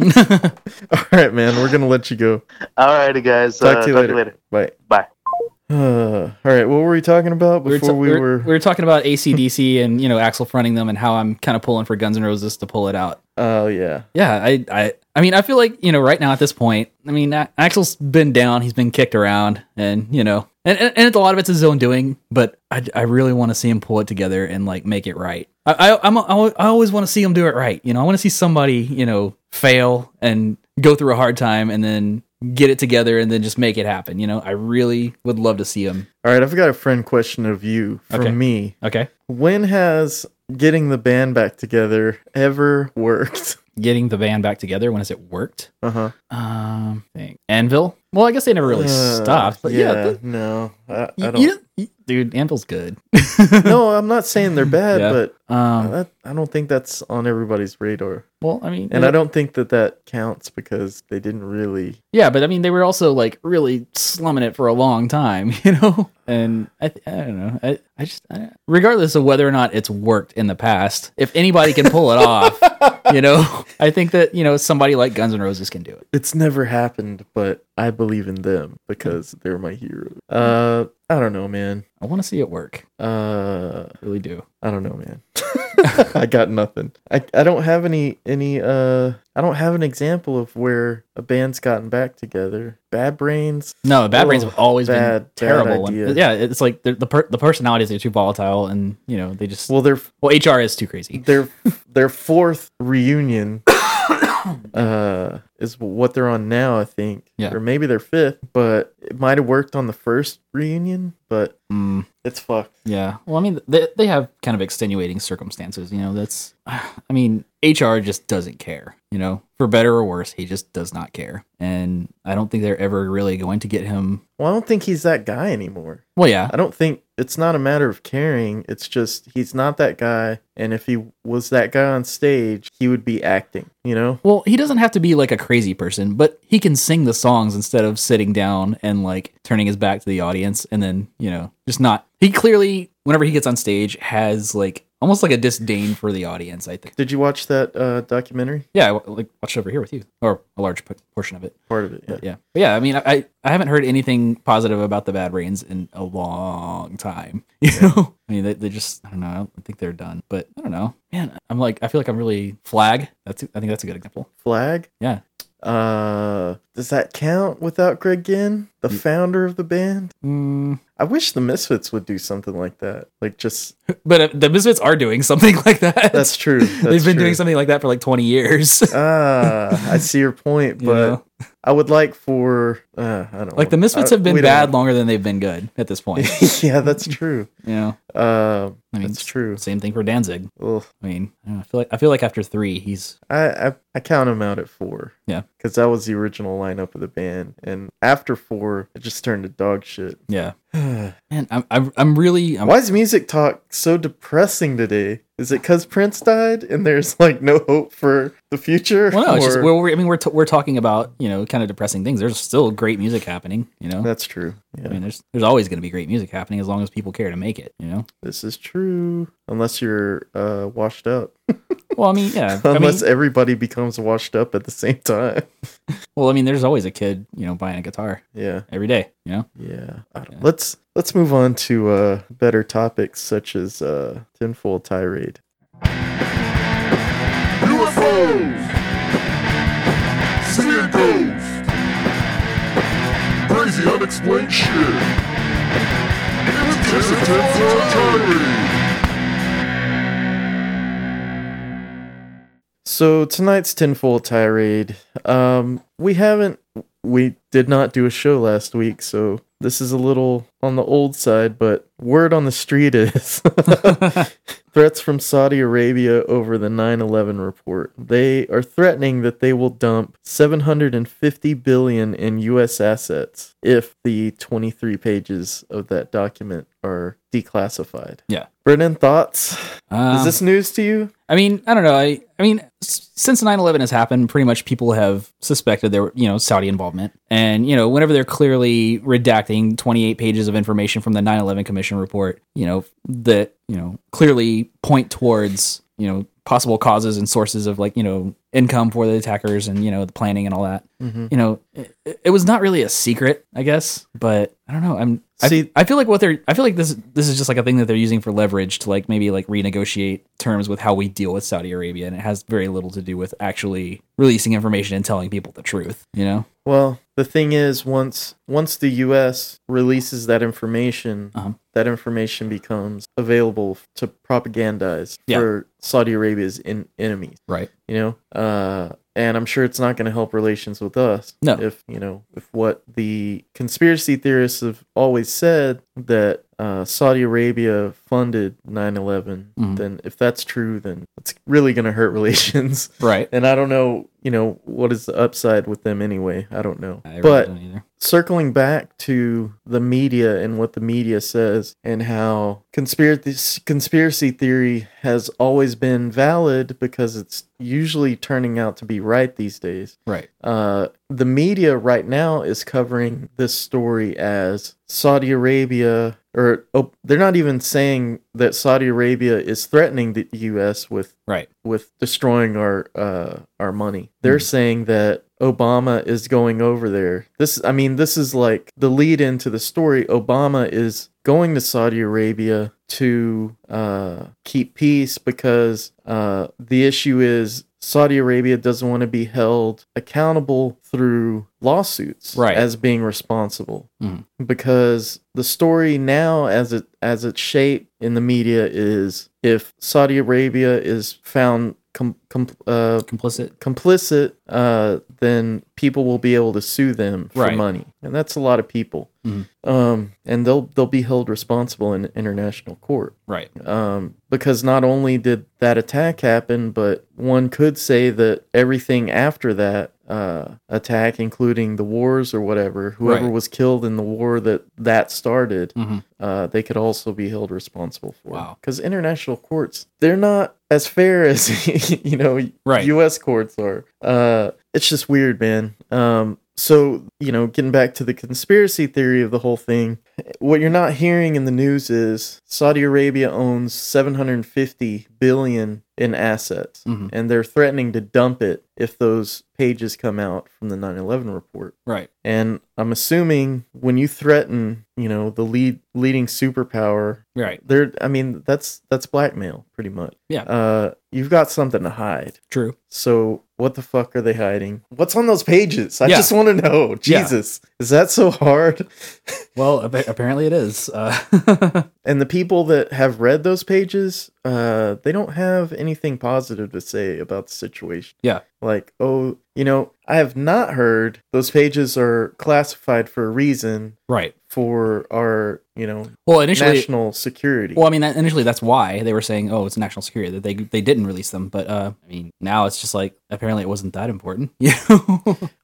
Speaker 3: All right, man. We're gonna let you go.
Speaker 6: Alrighty, guys.
Speaker 3: Talk
Speaker 6: uh,
Speaker 3: to you later. Bye.
Speaker 6: Bye.
Speaker 3: Uh, all right. What were we talking about
Speaker 4: we were,
Speaker 3: before
Speaker 4: ta-
Speaker 3: we
Speaker 4: we, were,
Speaker 3: were?
Speaker 4: we were talking about ACDC and you know Axl fronting them and how I'm kind of pulling for Guns N' Roses to pull it out.
Speaker 3: Oh yeah.
Speaker 4: Yeah, I, I, I mean, I feel like you know, right now at this point, I mean, A- Axl's been down, he's been kicked around, and you know, and and, and a lot of it's his own doing. But I, I really want to see him pull it together and like make it right. I, I I'm, I always want to see him do it right. You know, I want to see somebody you know fail and go through a hard time and then get it together and then just make it happen. You know, I really would love to see him.
Speaker 3: All right. I've got a friend question of you from
Speaker 4: Okay.
Speaker 3: me.
Speaker 4: Okay.
Speaker 3: When has getting the band back together ever worked?
Speaker 4: getting the band back together when has it worked?
Speaker 3: Uh huh.
Speaker 4: Um, thing. Anvil. Well, I guess they never really stopped, but yeah,
Speaker 3: yeah,
Speaker 4: the-
Speaker 3: no, I, I
Speaker 4: y-
Speaker 3: don't.
Speaker 4: you- y- dude, Anvil's good.
Speaker 3: no, I'm not saying they're bad,
Speaker 4: Yeah.
Speaker 3: but
Speaker 4: um,
Speaker 3: that, I don't think that's on everybody's radar,
Speaker 4: well, I mean,
Speaker 3: and
Speaker 4: yeah,
Speaker 3: I don't think that that counts because they didn't really.
Speaker 4: yeah, but I mean, they were also like really slumming it for a long time, you know. And I, th- I don't know. I, I just, I, regardless of whether or not it's worked in the past, if anybody can pull it off, you know, I think that you know somebody like Guns N' Roses can do it.
Speaker 3: It's never happened, but I believe in them because they're my heroes. Uh, I don't know, man.
Speaker 4: I want to see it work.
Speaker 3: Uh,
Speaker 4: I really do.
Speaker 3: I don't know, man. I got nothing. I, I don't have any any uh I don't have an example of where a band's gotten back together. Bad Brains.
Speaker 4: No, Bad Brains
Speaker 3: Oh,
Speaker 4: have always
Speaker 3: bad-
Speaker 4: been terrible.
Speaker 3: idea.
Speaker 4: And, yeah, it's like the the, per, the personalities are too volatile, and you know they just well,
Speaker 3: they're Well,
Speaker 4: HR is too crazy.
Speaker 3: their their fourth reunion uh is what they're on now, I think.
Speaker 4: Yeah.
Speaker 3: Or maybe their fifth, but it might have worked on the first reunion, but
Speaker 4: Mm,
Speaker 3: it's fucked.
Speaker 4: yeah. Well, I mean, they they have kind of extenuating circumstances. You know, that's. I mean, HR just doesn't care. You know, for better or worse, he just does not care, and I don't think they're ever really going to get him.
Speaker 3: Well, I don't think he's that guy anymore.
Speaker 4: Well, yeah,
Speaker 3: I don't think it's not a matter of caring. It's just he's not that guy. And if he was that guy on stage, he would be acting, you know?
Speaker 4: Well, he doesn't have to be like a crazy person, but he can sing the songs instead of sitting down and like turning his back to the audience and then, you know, just not. He clearly, whenever he gets on stage, has like almost like a disdain for the audience, I think.
Speaker 3: Did you watch that uh, documentary?
Speaker 4: Yeah, I w- like watched it over here with you, or a large p- portion of it.
Speaker 3: Part of it, yeah.
Speaker 4: But yeah, but yeah. I mean, I I haven't heard anything positive about the Bad Brains in a long time. You know, I mean, they, they just I don't know. I don't think they're done, but I don't know, man. I'm like I feel like I'm really flag. That's I think that's a good example.
Speaker 3: Flag?
Speaker 4: Yeah.
Speaker 3: Uh, does that count without Greg Ginn, the founder of the band?
Speaker 4: Mm,
Speaker 3: I wish the Misfits would do something like that. Like just
Speaker 4: but uh, the Misfits are doing something like that.
Speaker 3: that's true.
Speaker 4: They've been
Speaker 3: true.
Speaker 4: doing something like that for like 20 years.
Speaker 3: Ah, I see your point,
Speaker 4: You
Speaker 3: but
Speaker 4: know?
Speaker 3: I would like for uh, I don't
Speaker 4: like the. Misfits
Speaker 3: I-
Speaker 4: have been
Speaker 3: we don't
Speaker 4: bad longer than they've been good at this point.
Speaker 3: yeah, that's true.
Speaker 4: yeah,
Speaker 3: Uh,
Speaker 4: I mean,
Speaker 3: that's true.
Speaker 4: Same thing for Danzig.
Speaker 3: Ugh.
Speaker 4: I mean, I, I feel like I feel like after three, he's
Speaker 3: I, I I count him out at four.
Speaker 4: Yeah.
Speaker 3: Because that was the original lineup of the band, and after four, it just turned to dog shit.
Speaker 4: yeah.
Speaker 3: Why
Speaker 4: Man, I'm I'm, I'm really I'm,
Speaker 3: is music talk so depressing today? Is it because Prince died and there's like no hope for the future?
Speaker 4: Well, no, it's just we're, I mean, we're t- we're talking about you know kind of depressing things. There's still great music happening. You know,
Speaker 3: that's true. Yeah,
Speaker 4: I mean, there's there's always going to be great music happening as long as people care to make it. You know.
Speaker 3: this is true. Unless you're uh, washed up.
Speaker 4: Well, I mean, yeah. I mean,
Speaker 3: Unless everybody becomes washed up at the same time.
Speaker 4: well, I mean, there's always a kid, you know, buying a guitar
Speaker 3: Yeah.
Speaker 4: every day. You know.
Speaker 3: Yeah. I don't-
Speaker 4: Yeah.
Speaker 3: Let's let's move on to uh better topics such as uh tinfoil tirade.
Speaker 1: UFOs! Seeing ghosts! Crazy unexplained shit! It's just a tinfoil tirade!
Speaker 3: So tonight's tinfoil tirade. Um we haven't we did not do a show last week, so this is a little on the old side, but word on the street is threats from Saudi Arabia over the 9/11 report. They are threatening that they will dump 750 billion in US assets if the 23 pages of that document are declassified.
Speaker 4: Yeah.
Speaker 3: Brennan, thoughts?
Speaker 4: Um,
Speaker 3: is this news to you?
Speaker 4: I mean, I don't know. I I mean, since 9/11 has happened, pretty much people have suspected there you know, Saudi involvement. And, you know, whenever they're clearly redacting 28 pages of information from the 9/11 commission report, you know, that, you know, clearly point towards, you know, possible causes and sources of like, you know, income for the attackers and, you know, the planning and all that.
Speaker 3: Mhm.
Speaker 4: You know, it, it was not really a secret, I guess, but I don't know. I'm I,
Speaker 3: See-
Speaker 4: I feel like what they're I feel like this this is just like a thing that they're using for leverage to like maybe like renegotiate terms with how we deal with Saudi Arabia and it has very little to do with actually releasing information and telling people the truth, you know?
Speaker 3: Well, the thing is, once once the U.S. releases that information,
Speaker 4: Uh-huh.
Speaker 3: that information becomes available to propagandize
Speaker 4: Yeah.
Speaker 3: for Saudi Arabia's in, enemies.
Speaker 4: Right.
Speaker 3: You know, uh, and I'm sure it's not going to help relations with us.
Speaker 4: No.
Speaker 3: If you know, if what the conspiracy theorists have always said that uh, Saudi Arabia funded 9 11,
Speaker 4: Mhm.
Speaker 3: then if that's true, then it's really going to hurt relations.
Speaker 4: Right.
Speaker 3: And I don't know, you know, what is the upside with them anyway. I don't know.
Speaker 4: I really
Speaker 3: but
Speaker 4: don't either.
Speaker 3: circling back to the media and what the media says and how conspiracy conspiracy theory has always been valid because it's usually turning out to be right these days.
Speaker 4: Right.
Speaker 3: Uh, the media right now is covering this story as Saudi Arabia, or oh, they're not even saying that Saudi Arabia is threatening the U.S. with
Speaker 4: Right.
Speaker 3: with destroying our uh, our money. They're saying that Obama is going over there. This, I mean, this is like the lead into the story. Obama is going to Saudi Arabia to uh, keep peace because uh, the issue is Saudi Arabia doesn't want to be held accountable through lawsuits
Speaker 4: Right.
Speaker 3: as being responsible
Speaker 4: Mhm.
Speaker 3: because the story now as it as it's shaped in the media is if Saudi Arabia is found com, com, uh,
Speaker 4: Complicit.
Speaker 3: complicit, uh, then people will be able to sue them for
Speaker 4: Right.
Speaker 3: money, and that's a lot of people.
Speaker 4: Mhm.
Speaker 3: Um, and they'll they'll be held responsible in international court.
Speaker 4: Right.
Speaker 3: Um, because not only did that attack happen, but one could say that everything after that uh, attack, including the wars or whatever, whoever
Speaker 4: Right.
Speaker 3: was killed in the war that that started,
Speaker 4: Mhm.
Speaker 3: uh, they could also be held responsible for.
Speaker 4: Wow.
Speaker 3: Because international courts, they're not as fair as you know
Speaker 4: Right.
Speaker 3: U.S. courts are. Uh, it's just weird, man. Um, so you know, getting back to the conspiracy theory of the whole thing, what you're not hearing in the news is Saudi Arabia owns 750 billion in assets,
Speaker 4: Mhm.
Speaker 3: and they're threatening to dump it if those pages come out from the 9/11 report.
Speaker 4: Right.
Speaker 3: And I'm assuming when you threaten, you know, the lead leading superpower,
Speaker 4: Right.
Speaker 3: there. I mean, that's that's blackmail, pretty much.
Speaker 4: Yeah.
Speaker 3: Uh, you've got something to hide.
Speaker 4: True.
Speaker 3: So what the fuck are they hiding? What's on those pages? I
Speaker 4: Yeah.
Speaker 3: just want to know.
Speaker 4: Yeah.
Speaker 3: Jesus, is that so hard?
Speaker 4: Well, appa- apparently it is. Uh,
Speaker 3: And the people that have read those pages, uh, they don't have anything positive to say about the situation.
Speaker 4: Yeah.
Speaker 3: Like, oh, you know, I have not heard those pages are classified for a reason
Speaker 4: right.
Speaker 3: For our, you know,
Speaker 4: Well, initially,
Speaker 3: national security.
Speaker 4: well, I mean, that- initially that's why they were saying, "Oh, it's national security." That they they didn't release them, but uh, I mean, now it's just like apparently it wasn't that important. Yeah.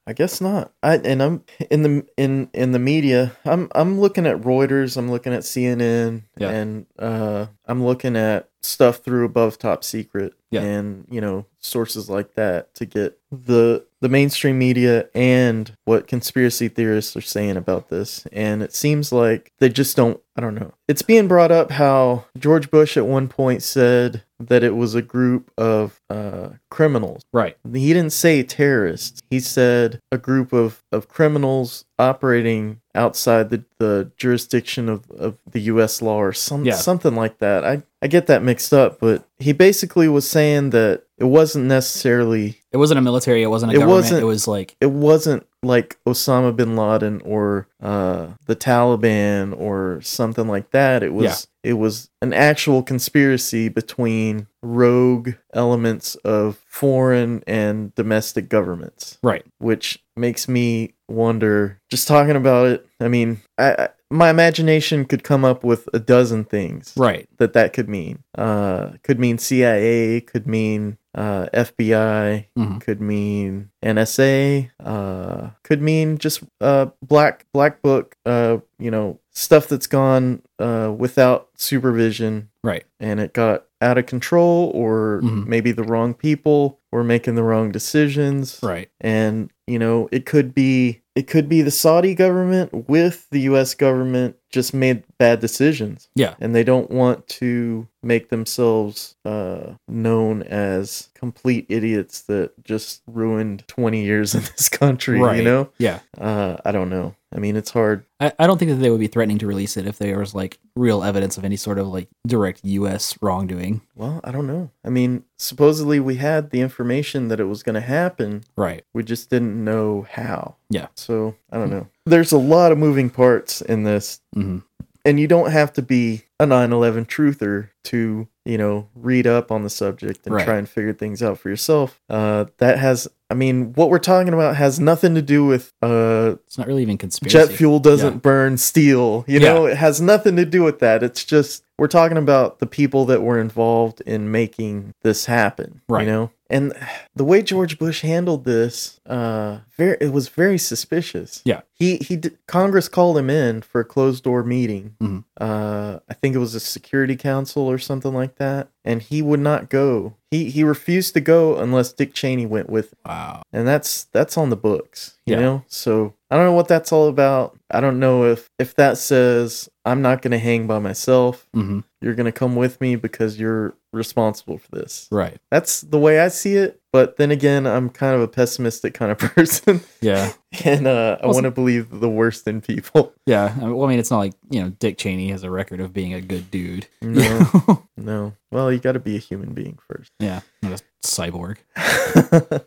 Speaker 3: I guess not. I and I'm in the in in the media. I'm I'm looking at Reuters. I'm looking at CNN,
Speaker 4: Yeah.
Speaker 3: and uh, I'm looking at stuff through above top secret,
Speaker 4: Yeah.
Speaker 3: and you know sources like that to get the the mainstream media and what conspiracy theorists are saying about this. And it seems like they just don't. I don't know. It's being brought up how George Bush at one point said that it was a group of uh, criminals
Speaker 4: right.
Speaker 3: he didn't say terrorists. He said a group of, of criminals operating outside the, the jurisdiction of, of the U.S. law or some,
Speaker 4: Yeah.
Speaker 3: something like that. I, I get that mixed up, but he basically was saying that it wasn't necessarily
Speaker 4: It wasn't a military. It wasn't a
Speaker 3: It
Speaker 4: government.
Speaker 3: wasn't-
Speaker 4: it was like
Speaker 3: it wasn't like Osama bin Laden or uh, the Taliban or something like that. It was it was an actual conspiracy between rogue elements of foreign and domestic governments,
Speaker 4: right.
Speaker 3: which makes me wonder. Just talking about it, I mean, I my imagination could come up with a dozen things
Speaker 4: Right.
Speaker 3: that that could mean. Uh, could mean CIA, could mean uh, FBI,
Speaker 4: Mhm.
Speaker 3: could mean NSA, uh, could mean just uh, black black book. Uh, you know, stuff that's gone uh, without supervision
Speaker 4: Right.
Speaker 3: and it got out of control, or
Speaker 4: Mhm.
Speaker 3: maybe the wrong people were making the wrong decisions
Speaker 4: Right.
Speaker 3: and you know it could be it could be the Saudi government with the US government just made bad decisions
Speaker 4: Yeah.
Speaker 3: and they don't want to make themselves uh, known as complete idiots that just ruined 20 years in this country
Speaker 4: Right.
Speaker 3: you know
Speaker 4: Yeah.
Speaker 3: uh, I don't know I mean it's hard
Speaker 4: I, I don't think that they would be threatening to release it if there was like real evidence of any sort of like direct U.S. wrongdoing.
Speaker 3: well I don't know I mean supposedly we had the information that it was going to happen
Speaker 4: Right.
Speaker 3: We just didn't know how.
Speaker 4: Yeah.
Speaker 3: So I don't know. There's a lot of moving parts in this,
Speaker 4: hmm
Speaker 3: and you don't have to be. A 9/11 truther to you know read up on the subject and
Speaker 4: Right.
Speaker 3: try and figure things out for yourself. Uh, that has, I mean, what we're talking about has nothing to do with uh,
Speaker 4: It's not really even conspiracy.
Speaker 3: jet fuel doesn't
Speaker 4: Yeah.
Speaker 3: burn steel. You
Speaker 4: Yeah.
Speaker 3: know, it has nothing to do with that. It's just we're talking about the people that were involved in making this happen.
Speaker 4: Right.
Speaker 3: You know, and the way George Bush handled this, uh, very it was very suspicious.
Speaker 4: Yeah.
Speaker 3: He he did, Congress called him in for a closed door meeting.
Speaker 4: Mhm.
Speaker 3: Uh, I think it was a Security Council or something like that, and he would not go. He he refused to go unless Dick Cheney went with him
Speaker 4: Wow.
Speaker 3: and that's that's on the books you
Speaker 4: Yeah.
Speaker 3: know so i don't know what that's all about. I don't know if if that says i'm not going to hang by myself.
Speaker 4: Hmm
Speaker 3: you're going to come with me because you're responsible for this.
Speaker 4: Right.
Speaker 3: that's the way i see it but then again i'm kind of a pessimistic kind of person.
Speaker 4: Yeah.
Speaker 3: and uh, i want to believe the worst in people
Speaker 4: Yeah. I mean, well, I mean, it's not like you know Dick Cheney has a record of being a good dude.
Speaker 3: no no well you got to be a human being first
Speaker 4: yeah. Not a cyborg.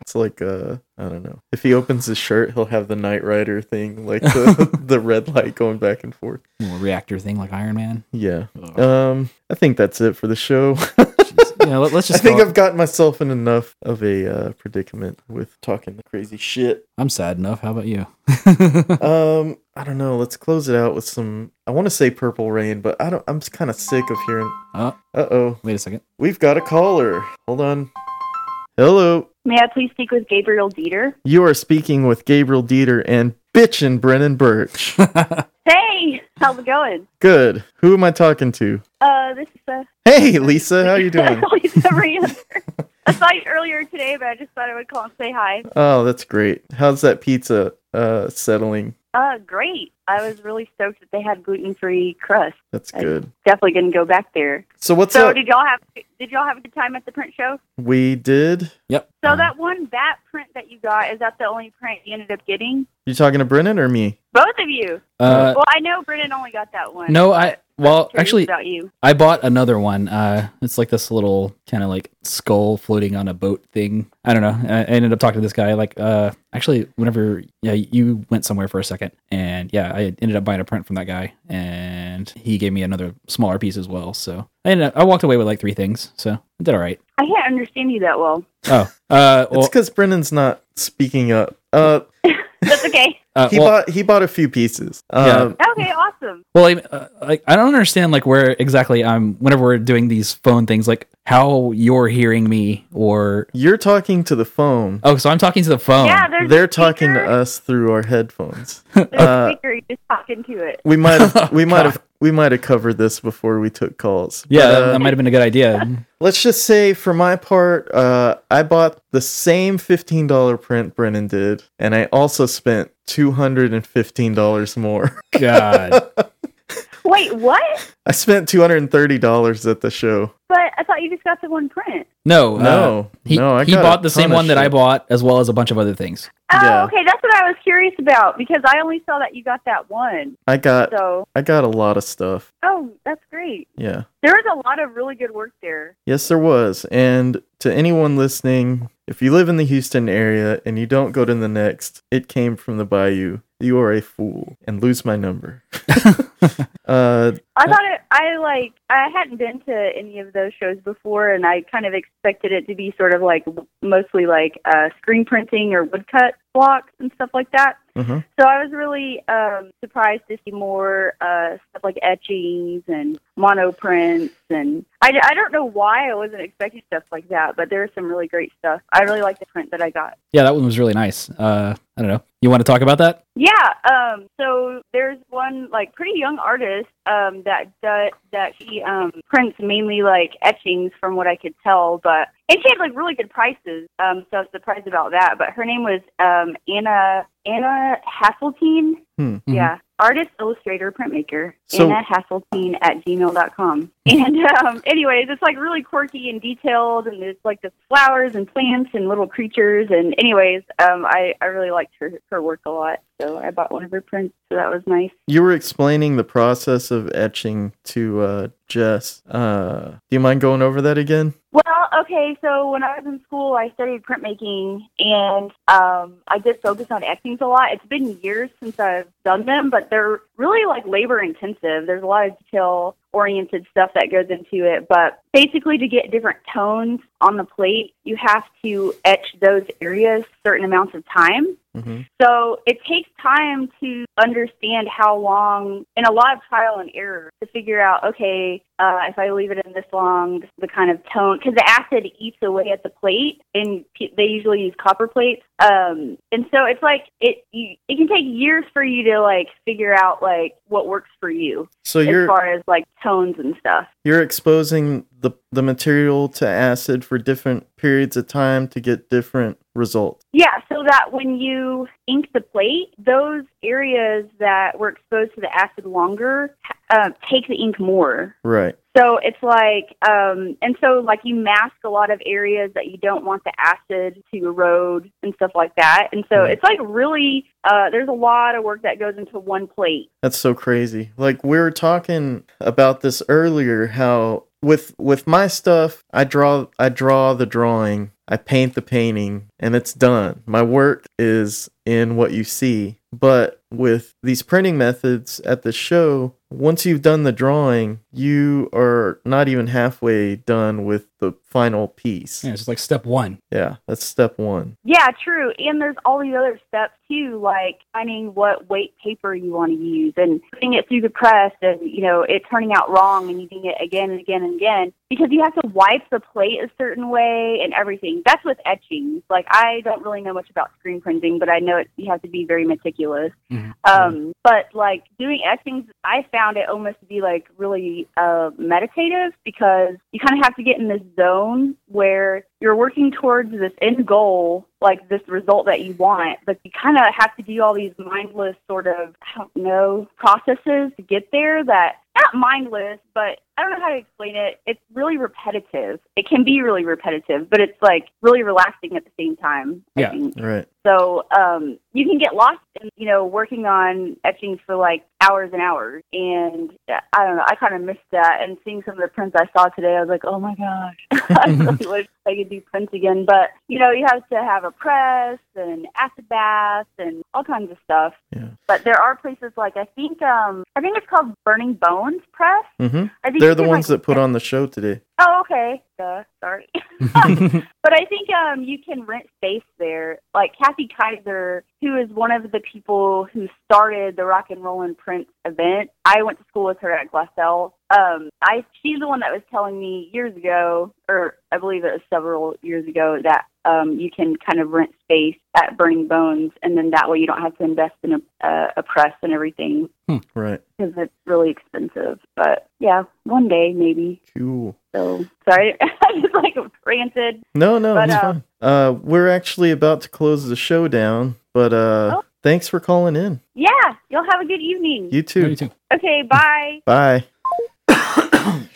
Speaker 3: It's like uh I don't know. If he opens his shirt, he'll have the Knight Rider thing, like the the red light going back and forth.
Speaker 4: Reactor thing like Iron Man.
Speaker 3: Yeah.
Speaker 4: Ugh.
Speaker 3: Um, I think that's it for the show.
Speaker 4: Jeez. Yeah. Let, us
Speaker 3: I think
Speaker 4: it-
Speaker 3: I've gotten myself in enough of a uh, predicament with talking the crazy shit.
Speaker 4: I'm sad enough. How about you?
Speaker 3: Um, I don't know. Let's close it out with some. I want to say Purple Rain, but I don't. I'm kind of sick of hearing.
Speaker 4: oh,
Speaker 3: Uh oh,
Speaker 4: wait a second.
Speaker 3: we've got a caller. Hold on. Hello.
Speaker 7: May I please speak with Gabriel Dieter?
Speaker 3: You are speaking with Gabriel Dieter and bitchin' Brennan Birch.
Speaker 7: Hey, how's it going?
Speaker 3: Good. Who am I talking to?
Speaker 7: Uh, this is uh,
Speaker 3: Hey, Lisa. How are you doing?
Speaker 7: Lisa. I saw you earlier today, but I just thought I would call and say hi.
Speaker 3: Oh, that's great. How's that pizza uh settling?
Speaker 7: Uh, great. I was really stoked that they had gluten free crust.
Speaker 3: That's
Speaker 7: I-
Speaker 3: good.
Speaker 7: Definitely gonna go back there.
Speaker 3: So what's
Speaker 7: so
Speaker 3: up?
Speaker 7: did y'all have did y'all have a good time at the print show?
Speaker 3: We did.
Speaker 4: Yep.
Speaker 7: So
Speaker 4: Uh,
Speaker 7: that one bat print that you got is that the only print you ended up getting?
Speaker 3: You talking to Brennan or me?
Speaker 7: Both of you.
Speaker 4: Uh,
Speaker 7: well, I know Brennan only got that one.
Speaker 4: no, I. Well, actually,
Speaker 7: about you.
Speaker 4: I bought another one. Uh, it's like this little kind of like skull floating on a boat thing. I don't know. I I ended up talking to this guy. Like, uh, actually, whenever yeah, you went somewhere for a second, and yeah, I ended up buying a print from that guy, and he gave me another smaller piece as well. So I ended up, I walked away with like three things. So I did all right.
Speaker 7: I can't understand you that well.
Speaker 4: Oh, uh,
Speaker 3: It's because Brennan's not speaking up. Uh,
Speaker 7: That's okay.
Speaker 4: Uh,
Speaker 3: he
Speaker 4: well,
Speaker 3: bought he bought a few pieces.
Speaker 4: Yeah.
Speaker 3: Um,
Speaker 7: Okay, awesome.
Speaker 4: Well, I, uh, like I don't understand like where exactly I'm. Whenever we're doing these phone things, like how you're hearing me, or
Speaker 3: You're talking to the phone.
Speaker 4: oh, so I'm talking to the phone.
Speaker 7: Yeah, there's
Speaker 3: They're
Speaker 7: a
Speaker 3: talking to us through our headphones.
Speaker 7: There's
Speaker 3: Uh,
Speaker 7: a speaker. You're just talking to it.
Speaker 3: We might have we might have we might have covered this before we took calls.
Speaker 4: yeah,
Speaker 3: But,
Speaker 4: that,
Speaker 3: uh,
Speaker 4: that might have been a good idea.
Speaker 3: Let's just say, for my part, uh, I bought the same fifteen dollar print Brennan did, and I also spent two hundred and fifteen dollars more.
Speaker 4: God,
Speaker 7: Wait, what?
Speaker 3: I spent two hundred and thirty dollars at the show.
Speaker 7: But I thought you just got the one print.
Speaker 4: no, uh,
Speaker 3: No,
Speaker 4: he
Speaker 3: no, I
Speaker 4: he bought the same
Speaker 3: of
Speaker 4: one that I bought, as well as a bunch of other things.
Speaker 7: Oh,
Speaker 3: Yeah.
Speaker 7: okay. That's what I was curious about because I only saw that you got that one.
Speaker 3: I got
Speaker 7: So,
Speaker 3: I got a lot of stuff.
Speaker 7: oh, that's great.
Speaker 3: Yeah.
Speaker 7: There was a lot of really good work there.
Speaker 3: Yes, there was. And to anyone listening, if you live in the Houston area and you don't go to the next, it came from the Bayou. You are a fool and lose my number. uh,
Speaker 7: I thought it. I like. I hadn't been to any of those shows before, and I kind of expected it to be sort of like mostly like uh, screen printing or woodcut blocks and stuff like that.
Speaker 3: uh-huh.
Speaker 7: So I was really um, surprised to see more uh, stuff like etchings and monoprints, and I, I don't know why I wasn't expecting stuff like that, but there was some really great stuff. I really like the print that I got.
Speaker 4: Yeah, that one was really nice. Uh, I don't know. You want to talk about that?
Speaker 7: Yeah. Um. So there's one like pretty young artist um that that that she um prints mainly like etchings from what I could tell, but and she had like really good prices. Um. So I was surprised about that. But her name was um Anna Anna Hasseltine.
Speaker 3: Hmm.
Speaker 7: Yeah. Artist, illustrator, printmaker.
Speaker 3: So-
Speaker 7: Anna Hasseltine at gmail.com. And um, anyways, it's like really quirky and detailed, and there's like the flowers and plants and little creatures. And anyways, um, I, I really liked her, her work a lot. So I bought one of her prints, so that was nice.
Speaker 3: You were explaining the process of etching to uh, Jess. Uh, do you mind going over that again?
Speaker 7: Well, okay, so when I was in school, I studied printmaking, and um, I did focus on etchings a lot. It's been years since I've done them, but they're really like labor intensive. There's a lot of detail oriented stuff that goes into it, but basically to get different tones on the plate, you have to etch those areas certain amounts of time.
Speaker 3: hmm
Speaker 7: So it takes time to understand how long, and a lot of trial and error to figure out, okay, uh, if I leave it in this long, the kind of tone, because the acid eats away at the plate, and pe- they usually use copper plates. Um, and so it's like it you, it can take years for you to like figure out like what works for you
Speaker 3: So
Speaker 7: as
Speaker 3: you're
Speaker 7: far as like tones and stuff.
Speaker 3: You're exposing the the material to acid for different periods of time to get different results.
Speaker 7: Yeah, so that when you ink the plate, those areas that were exposed to the acid longer uh, take the ink more.
Speaker 3: Right.
Speaker 7: So it's like, um, and so like you mask a lot of areas that you don't want the acid to erode and stuff like that. And so
Speaker 3: Right.
Speaker 7: it's like really, uh, there's a lot of work that goes into one plate.
Speaker 3: That's so crazy. Like we were talking about this earlier how with with my stuff, I draw I draw the drawing, I paint the painting, and it's done. My work is in what you see. But with these printing methods at the show, once you've done the drawing, you are not even halfway done with the final piece.
Speaker 4: Yeah, it's like step one.
Speaker 3: Yeah, that's step 1.
Speaker 7: Yeah, true. And there's all these other steps too, like finding what weight paper you want to use and putting it through the press and, you know, it turning out wrong and using it again and again and again because you have to wipe the plate a certain way and everything. That's with etchings. Like, I don't really know much about screen printing, but I know it, you have to be very meticulous.
Speaker 4: Mhm.
Speaker 7: Um, but like doing etchings, I found it almost to be like really uh, meditative because you kind of have to get in this zone where you're working towards this end goal, like this result that you want, but you kind of have to do all these mindless sort of, I don't know, processes to get there that not mindless, but I don't know how to explain it. It's really repetitive. It can be really repetitive, but it's like really relaxing at the same time. I
Speaker 4: Yeah.
Speaker 7: think.
Speaker 3: Right.
Speaker 7: So um, you can get lost in, you know, working on etchings for like hours and hours. And I don't know, I kind of missed that. And seeing some of the prints I saw today, I was like, oh my gosh, I really wish I could do prints again. But, you know, you have to have a press and acid bath and all kinds of stuff.
Speaker 3: Yeah.
Speaker 7: But there are places like, I think, um, I think it's called Burning Bones Press.
Speaker 3: Mhm.
Speaker 7: I think
Speaker 3: They're the ones
Speaker 7: like,
Speaker 3: that put on the show today.
Speaker 7: Oh, okay. Duh, sorry. but I think um, you can rent space there. Like Kathy Kaiser, who is one of the people who started the Rock and Roll and Prince event. I went to school with her at Glassell. Um, I she's the one that was telling me years ago, or I believe it was several years ago, that um, you can kind of rent space at Burning Bones, and then that way you don't have to invest in a, a, a press and everything
Speaker 3: Right.
Speaker 7: because it's really expensive. But yeah, one day maybe.
Speaker 3: Cool.
Speaker 7: So sorry, I just like ranted.
Speaker 3: No, no,
Speaker 7: But,
Speaker 3: it's
Speaker 7: uh,
Speaker 3: fine. Uh, we're actually about to close the show down, but uh,
Speaker 7: Oh.
Speaker 3: thanks for calling in.
Speaker 7: Yeah, you'll have a good evening.
Speaker 3: You too.
Speaker 4: Me too.
Speaker 7: Okay, bye.
Speaker 3: Bye.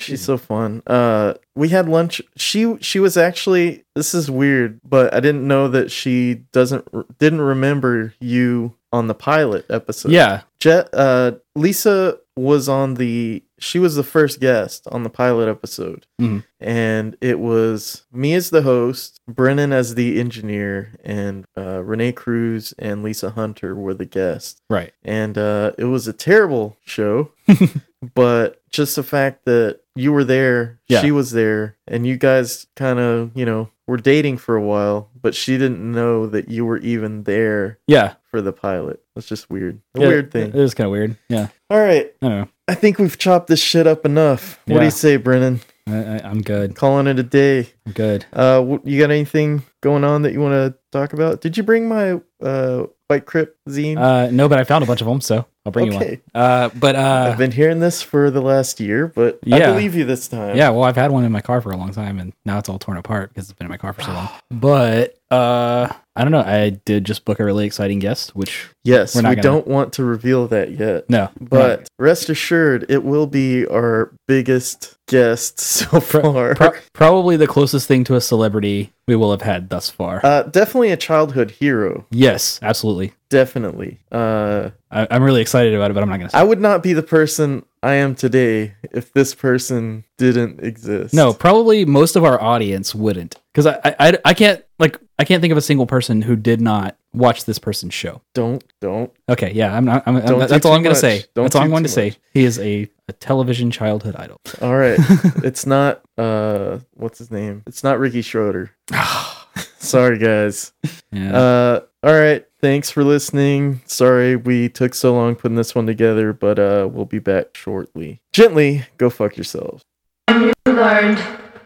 Speaker 3: She's so fun. Uh, we had lunch. She she was actually. This is weird, but I didn't know that she doesn't didn't remember you on the pilot episode.
Speaker 4: Yeah.
Speaker 3: Jet. Uh, Lisa was on the. She was the first guest on the pilot episode,
Speaker 4: Mhm.
Speaker 3: and it was me as the host, Brennan as the engineer, and uh, Renee Cruz and Lisa Hunter were the guests
Speaker 4: Right.
Speaker 3: and uh, it was a terrible show. but just the fact that you were there,
Speaker 4: Yeah.
Speaker 3: she was there, and you guys kind of, you know, were dating for a while, but she didn't know that you were even there
Speaker 4: Yeah.
Speaker 3: for the pilot. That's just weird. A
Speaker 4: Yeah,
Speaker 3: weird thing.
Speaker 4: It is kind of weird. Yeah.
Speaker 3: All right.
Speaker 4: I don't know.
Speaker 3: I think we've chopped this shit up enough. What do you say, Brennan?
Speaker 4: I, I, I'm good.
Speaker 3: Calling it a day.
Speaker 4: I'm good.
Speaker 3: Uh, you got anything going on that you want to talk about? Did you bring my uh White Crypt zine?
Speaker 4: Uh, no, but I found a bunch of them, so I'll bring you one.
Speaker 3: okay.
Speaker 4: Uh, but uh,
Speaker 3: I've been hearing this for the last year, but I
Speaker 4: Yeah.
Speaker 3: believe you this time.
Speaker 4: Yeah, well, I've had one in my car for a long time, and now it's all torn apart because it's been in my car for so long. But uh, I don't know. I did just book a really exciting guest, which
Speaker 3: Yes, we
Speaker 4: gonna-
Speaker 3: don't want to reveal that yet.
Speaker 4: no,
Speaker 3: But rest assured, it will be our biggest guest so far.
Speaker 4: Pro- probably the closest thing to a celebrity we will have had thus far.
Speaker 3: uh, definitely a childhood hero.
Speaker 4: yes, absolutely.
Speaker 3: Definitely. Uh,
Speaker 4: I, I'm really excited about it, but I'm not gonna.
Speaker 3: I would not be the person I am today if this person didn't exist.
Speaker 4: No, probably most of our audience wouldn't, because I, I, I, I can't like I can't think of a single person who did not watch this person's show.
Speaker 3: don't, don't.
Speaker 4: Okay, yeah, I'm not. I'm, I'm- that's all I'm gonna say.
Speaker 3: Don't
Speaker 4: that's all I'm going to say. He is a, a television childhood idol.
Speaker 3: All right. it's not, uh, what's his name? It's not Ricky Schroder. Sorry, guys.
Speaker 4: Yeah.
Speaker 3: Uh, all right. Thanks for listening. Sorry we took so long putting this one together, but uh, we'll be back shortly. Gently, go fuck yourselves.
Speaker 5: You learned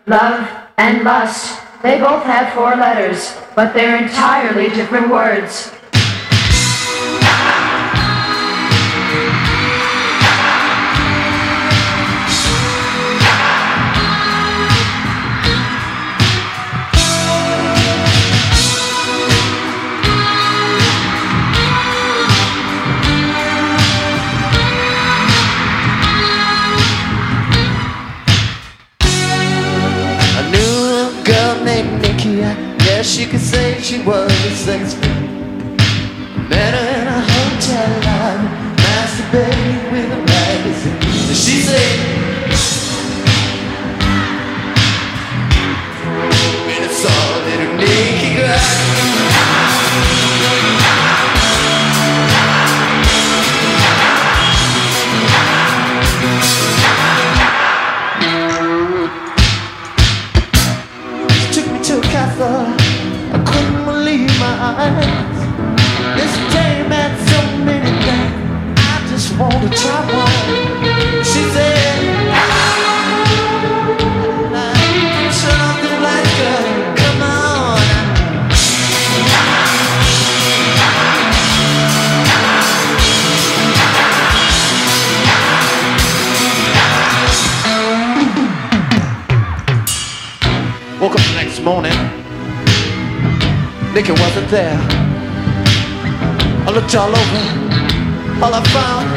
Speaker 5: love and lust. They both have four letters, but they're entirely different words.
Speaker 8: She was fiend. Met her in a hotel lobby, masturbating with a magazine. And she said, "When I saw a little Nikki girl." There. I looked all over. All I found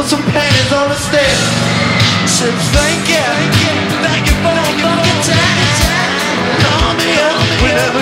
Speaker 8: was some panties on the stairs. I said, thank you. Thank you for the time. Call me up whenever